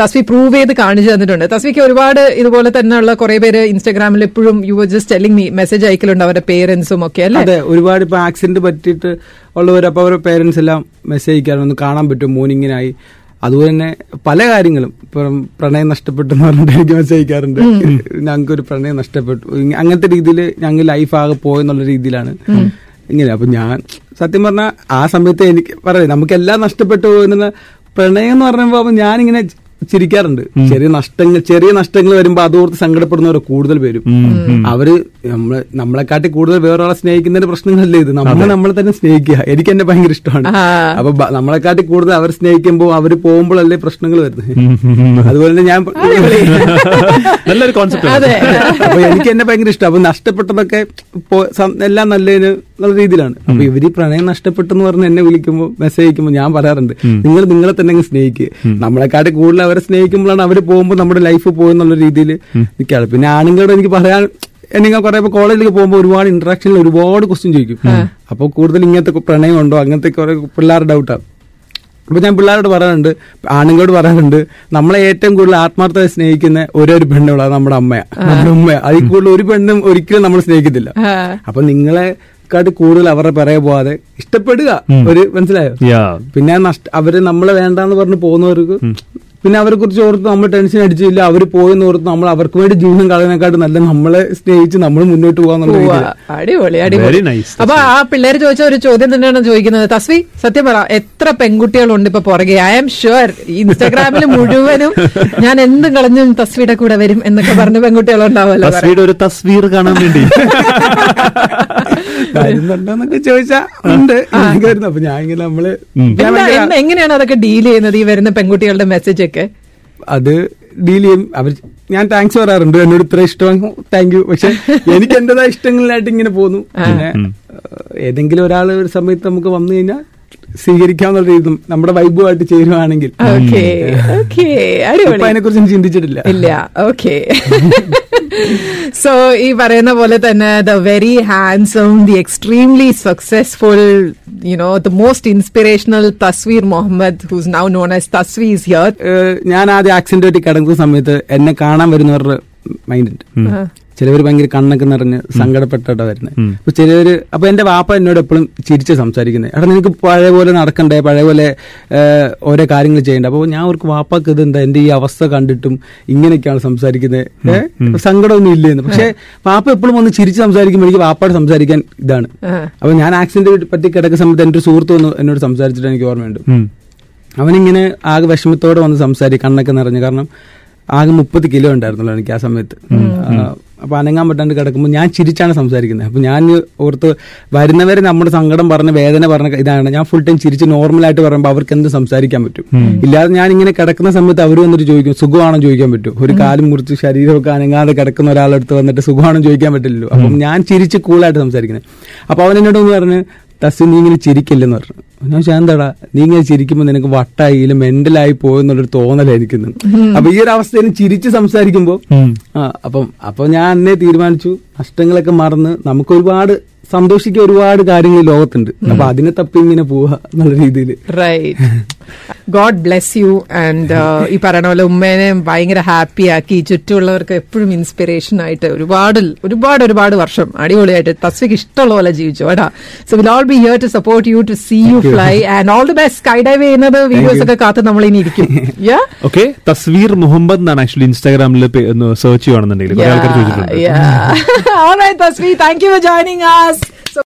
Speaker 2: തസ്വി പ്രൂവ് ചെയ്ത് കാണിച്ചു തന്നിട്ടുണ്ട്. തസ്വിക്ക് ഒരുപാട് ഇതുപോലെ തന്നെയുള്ള കുറെ പേര് ഇൻസ്റ്റാഗ്രാമിൽ എപ്പോഴും you just telling me message അയക്കലുണ്ട്. അവരുടെ പേരൻസും ഒക്കെ. അല്ലേ?
Speaker 4: അതെ ഒരുപാട് ഇപ്പൊ ആക്സിഡന്റ് പറ്റിയിട്ട് ഉള്ളവർ അപ്പൊ അവരുടെ പേരൻസ് എല്ലാം മെസ്സേജ് അയക്കാറ് ഒന്ന് കാണാൻ പറ്റും മോർണിംഗിനായി അതുപോലെ തന്നെ പല കാര്യങ്ങളും. ഇപ്പം പ്രണയം നഷ്ടപ്പെട്ടു എന്ന് പറഞ്ഞിട്ട് എനിക്ക് മെസ്സേജ് അയക്കാറുണ്ട്. ഞങ്ങൾക്ക് ഒരു പ്രണയം നഷ്ടപ്പെട്ടു. അങ്ങനത്തെ രീതിയിൽ ഞങ്ങൾ ലൈഫ് ആകെ പോയെന്നുള്ള രീതിയിലാണ്. ഇങ്ങനെ അപ്പൊ ഞാൻ സത്യം പറഞ്ഞാൽ ആ സമയത്ത് എനിക്ക് പറയാം നമുക്ക് എല്ലാം നഷ്ടപ്പെട്ടു പോകുന്ന പ്രണയം എന്ന് പറയുമ്പോൾ ഞാനിങ്ങനെ ചിരിക്കാറുണ്ട്. ചെറിയ നഷ്ടങ്ങൾ ചെറിയ നഷ്ടങ്ങൾ വരുമ്പോൾ അതോർത്ത് സങ്കടപ്പെടുന്നവർ കൂടുതൽ പേരും അവർ നമ്മളെ നമ്മളെക്കാട്ടി കൂടുതൽ വേറൊരാളെ സ്നേഹിക്കുന്നതിന്റെ പ്രശ്നങ്ങളല്ലേ ഇത്? നമ്മൾ നമ്മളെ തന്നെ സ്നേഹിക്കുക. എനിക്ക് എന്നെ ഭയങ്കര ഇഷ്ടമാണ്. അപ്പൊ നമ്മളെക്കാട്ടി കൂടുതൽ അവർ സ്നേഹിക്കുമ്പോൾ അവർ പോകുമ്പോഴല്ലേ പ്രശ്നങ്ങൾ വരുന്നത്? അതുപോലെ തന്നെ ഞാൻ
Speaker 3: നല്ലൊരു കോൺസെപ്റ്റ്
Speaker 4: അപ്പൊ എനിക്ക് എന്നെ ഭയങ്കര ഇഷ്ടം. അപ്പൊ നഷ്ടപ്പെട്ടതൊക്കെ എല്ലാം നല്ലതിന് നല്ല രീതിയിലാണ്. അപ്പൊ ഇവർ പ്രണയം നഷ്ടപ്പെട്ടെന്ന് പറഞ്ഞ് എന്നെ വിളിക്കുമ്പോൾ മെസ്സേജ് അയക്കുമ്പോൾ ഞാൻ പറയാറുണ്ട് നിങ്ങൾ നിങ്ങളെ തന്നെ സ്നേഹിക്കുക നമ്മളെക്കാട്ടി കൂടുതൽ അവരെ സ്നേഹിക്കുമ്പോഴാണ് അവർ പോകുമ്പോൾ നമ്മുടെ ലൈഫ് പോകുന്നുള്ള രീതിയിൽ നിൽക്കാറ് പിന്നെ ആണുങ്ങളോട് എനിക്ക് പറയാൻ എനിക്ക് കുറെ ഇപ്പോൾ കോളേജിലേക്ക് പോകുമ്പോൾ ഒരുപാട് ഇന്ററാക്ഷനിൽ ഒരുപാട് ക്വസ്റ്റ്യൻ ചോദിക്കും. അപ്പോൾ കൂടുതൽ ഇങ്ങനത്തെ പ്രണയം ഉണ്ടോ? അങ്ങനത്തെ കുറെ പിള്ളേരുടെ ഡൗട്ടാണ് അപ്പോൾ ഞാൻ പിള്ളേരോട് പറയാറുണ്ട് ആണുങ്ങളോട് പറയാറുണ്ട് നമ്മളെ ഏറ്റവും കൂടുതൽ ആത്മാർത്ഥത സ്നേഹിക്കുന്ന ഒരേ ഒരു പെണ്ണുള്ള നമ്മുടെ അമ്മയാ നമ്മുടെ ഉമ്മ അതിൽ കൂടുതൽ ഒരു പെണ്ണും ഒരിക്കലും നമ്മൾ സ്നേഹിക്കത്തില്ല. അപ്പൊ നിങ്ങളെ ക്കാട്ട് കൂടുതൽ അവരുടെ പിറകെ പോവാതെ ഇഷ്ടപ്പെടുക. ഒരു മനസ്സിലായോ? പിന്നെ നഷ്ട അവർ നമ്മളെ വേണ്ടാന്ന് പറഞ്ഞ് പോകുന്നവർക്ക് പിന്നെ അവരെ കുറിച്ച് ഓർത്ത് നമ്മൾ ടെൻഷൻ അടിച്ചില്ല. അവർ പോയെന്ന് ഓർത്ത് നമ്മൾ അവർക്ക് വേണ്ടി ജീവിതം കളയുന്നതിനെക്കാട്ടും നല്ല നമ്മളെ സ്നേഹിച്ച് നമ്മൾ മുന്നോട്ട്. രീതിയിൽ
Speaker 2: അടിപൊളി
Speaker 3: Very
Speaker 2: അടിപൊളി
Speaker 3: nice,
Speaker 2: അപ്പൊ ആ പിള്ളേര് ചോദിച്ച ഒരു ചോദ്യം തന്നെയാണ് ചോദിക്കുന്നത്. തസ്വി സത്യം പറ എത്ര പെൺകുട്ടികളുണ്ട് ഇപ്പൊ പുറകെ? ഐ ആം ഷുവർ ഇൻസ്റ്റാഗ്രാമിൽ മുഴുവനും ഞാൻ എന്തും കളഞ്ഞും തസ്വിയുടെ കൂടെ വരും എന്നൊക്കെ പറഞ്ഞ പെൺകുട്ടികളുണ്ടാവുമല്ലോ കുറെ.
Speaker 3: തസ്വീയുടെ ഒരു തസ്വീർ കാണാൻ വേണ്ടി.
Speaker 4: വരുന്നുണ്ടോന്നൊക്കെ ചോദിച്ചാ ഉണ്ട് അപ്പൊ ഞാൻ ഇങ്ങനെ
Speaker 2: നമ്മൾ എങ്ങനെയാണ് അതൊക്കെ ഡീൽ ചെയ്യുന്നത് ഈ വരുന്ന പെൺകുട്ടികളുടെ മെസ്സേജ് ഒക്കെ
Speaker 4: അത് ഡീൽ ചെയ്യും. അവർ ഞാൻ താങ്ക്സ് പറയാറുണ്ട്. എന്നോട് ഇത്ര ഇഷ്ടം. താങ്ക് യു പക്ഷെ എനിക്ക് എന്റേതായ ഇഷ്ടങ്ങളിലായിട്ട് ഇങ്ങനെ പോന്നു പിന്നെ ഏതെങ്കിലും ഒരാൾ ഒരു സമയത്ത് നമുക്ക് വന്നു കഴിഞ്ഞാൽ സ്വീകരിക്കാന്നുള്ള രീതി നമ്മുടെ വൈബുമായിട്ട് ചേരുവാണെങ്കിൽ.
Speaker 2: ഓക്കെ ഓക്കെ അടിപൊളി.
Speaker 4: അതിനെ കുറിച്ച് ചിന്തിച്ചിട്ടില്ല.
Speaker 2: ഇല്ല. ഓക്കെ സോ ഈ പറയുന്ന പോലെ തന്നെ the very handsome the extremely successful you know the most inspirational Tasveer Muhammad who's now known as Tasveer
Speaker 4: ഏഹ്, ഞാൻ ആദ്യം ആക്സിഡന്റ് പറ്റി കിടക്കുന്ന സമയത്ത് എന്നെ കാണാൻ വരുന്നവരുടെ മൈൻഡ് ചിലവർ ഭയങ്കര കണ്ണൊക്കെ നിറഞ്ഞ് സങ്കടപ്പെട്ടാ വരുന്നത് അപ്പൊ ചിലവര് അപ്പൊ എന്റെ വാപ്പ എന്നോട് എപ്പോഴും ചിരിച്ച് സംസാരിക്കുന്നത് എടാ നിനക്ക് പഴയ പോലെ നടക്കണ്ടേ? പഴയ പോലെ ഓരോ കാര്യങ്ങൾ ചെയ്യണ്ടേ? അപ്പൊ ഞാൻ അവർക്ക് വാപ്പാക്ക് ഇത് എന്താ എന്റെ ഈ അവസ്ഥ കണ്ടിട്ടും ഇങ്ങനെയൊക്കെയാണ് സംസാരിക്കുന്നത് സങ്കടമൊന്നും ഇല്ലെന്ന്. പക്ഷെ വാപ്പ എപ്പോഴും ഒന്ന് ചിരിച്ച് സംസാരിക്കുമ്പോൾ എനിക്ക് വാപ്പാട് സംസാരിക്കാൻ ഇതാണ്. അപ്പൊ ഞാൻ ആക്സിഡന്റ് പറ്റി കിടക്കുന്ന സമയത്ത് എന്റെ ഒരു സുഹൃത്ത് വന്ന് എന്നോട് സംസാരിച്ചിട്ട് എനിക്ക് ഓർമ്മയുണ്ട്. അവനിങ്ങനെ ആകെ വിഷമത്തോടെ വന്ന് സംസാരിക്കും കണ്ണൊക്കെ നിറഞ്ഞു. കാരണം ആകെ മുപ്പത് കിലോ ഉണ്ടായിരുന്നല്ലോ എനിക്ക് ആ സമയത്ത്. അപ്പൊ അനങ്ങാൻ പറ്റാണ്ട് കിടക്കുമ്പോൾ ഞാൻ ചിരിച്ചാണ് സംസാരിക്കുന്നത്. അപ്പൊ ഞാൻ ഓർത്ത് വരുന്നവരെ നമ്മുടെ സങ്കടം പറഞ്ഞ വേദന പറഞ്ഞ ഇതാണ്. ഞാൻ ഫുൾ ടൈം ചിരിച്ച് നോർമലായിട്ട് പറയുമ്പോൾ അവർക്ക് എന്ത് സംസാരിക്കാൻ പറ്റും? ഇല്ലാതെ ഞാൻ ഇങ്ങനെ കിടക്കുന്ന സമയത്ത് അവർ വന്നിട്ട് ചോദിക്കും സുഖമാണോ? ചോദിക്കാൻ പറ്റും. ഒരു കാലം മുറിച്ച് ശരീരമൊക്കെ അനങ്ങാതെ കിടക്കുന്ന ഒരാളെടുത്ത് വന്നിട്ട് സുഖമാണോ? ചോദിക്കാൻ പറ്റില്ലല്ലോ. അപ്പം ഞാൻ ചിരിച്ച് കൂളായിട്ട് സംസാരിക്കുന്നത്. അപ്പൊ അവൻ എന്നോട് ഒന്ന് പറഞ്ഞ് തസ് നീ ഇങ്ങനെ ചിരിക്കില്ലെന്ന് പറഞ്ഞു. ഞാൻ ശാന്തടാ നീ ഇങ്ങനെ ചിരിക്കുമ്പോൾ നിനക്ക് വട്ടായി ഇല്ല മെന്റലായി പോയെന്നുള്ളൊരു തോന്നലായിരിക്കുന്നു. അപ്പൊ ഈ ഒരു അവസ്ഥയിൽ ചിരിച്ച് സംസാരിക്കുമ്പോൾ ആ അപ്പം അപ്പൊ ഞാൻ അന്നേ തീരുമാനിച്ചു. നഷ്ടങ്ങളൊക്കെ മറന്ന് നമുക്ക് ഒരുപാട് സന്തോഷിക്കാൻ ഒരുപാട് കാര്യങ്ങൾ ലോകത്തുണ്ട്. അപ്പൊ അതിനെ തപ്പി ഇങ്ങനെ പോവുക എന്നുള്ള രീതിയിൽ
Speaker 2: right God bless you and ഈ പറയണ പോലെ ഉമ്മേനെ ഭയങ്കര ഹാപ്പി ആക്കി. ചുറ്റുമുള്ളവർക്ക് എപ്പോഴും ഇൻസ്പിറേഷൻ ആയിട്ട് ഒരുപാട് ഒരുപാട് ഒരുപാട് വർഷം അടിപൊളിയായിട്ട് തസ്വിക്ക് ഇഷ്ടമുള്ള പോലെ ജീവിച്ചു. കേട്ടാ. So will all be here to support you to see you fly and all the best skydive ചെയ്യുന്നത് വീഡിയോസ് ഒക്കെ കാത്ത് നമ്മൾ ഇനി ഇരിക്കും. Yeah?
Speaker 3: ഓക്കെ തസ്വീർ മുഹമ്മദ് എന്നാണ് ആക്ച്വലി ഇൻസ്റ്റാഗ്രാമിൽ സെർച്ച് ചെയ്യുകയാണെന്നുണ്ടെങ്കിൽ Tasveer. Thank you
Speaker 2: for joining All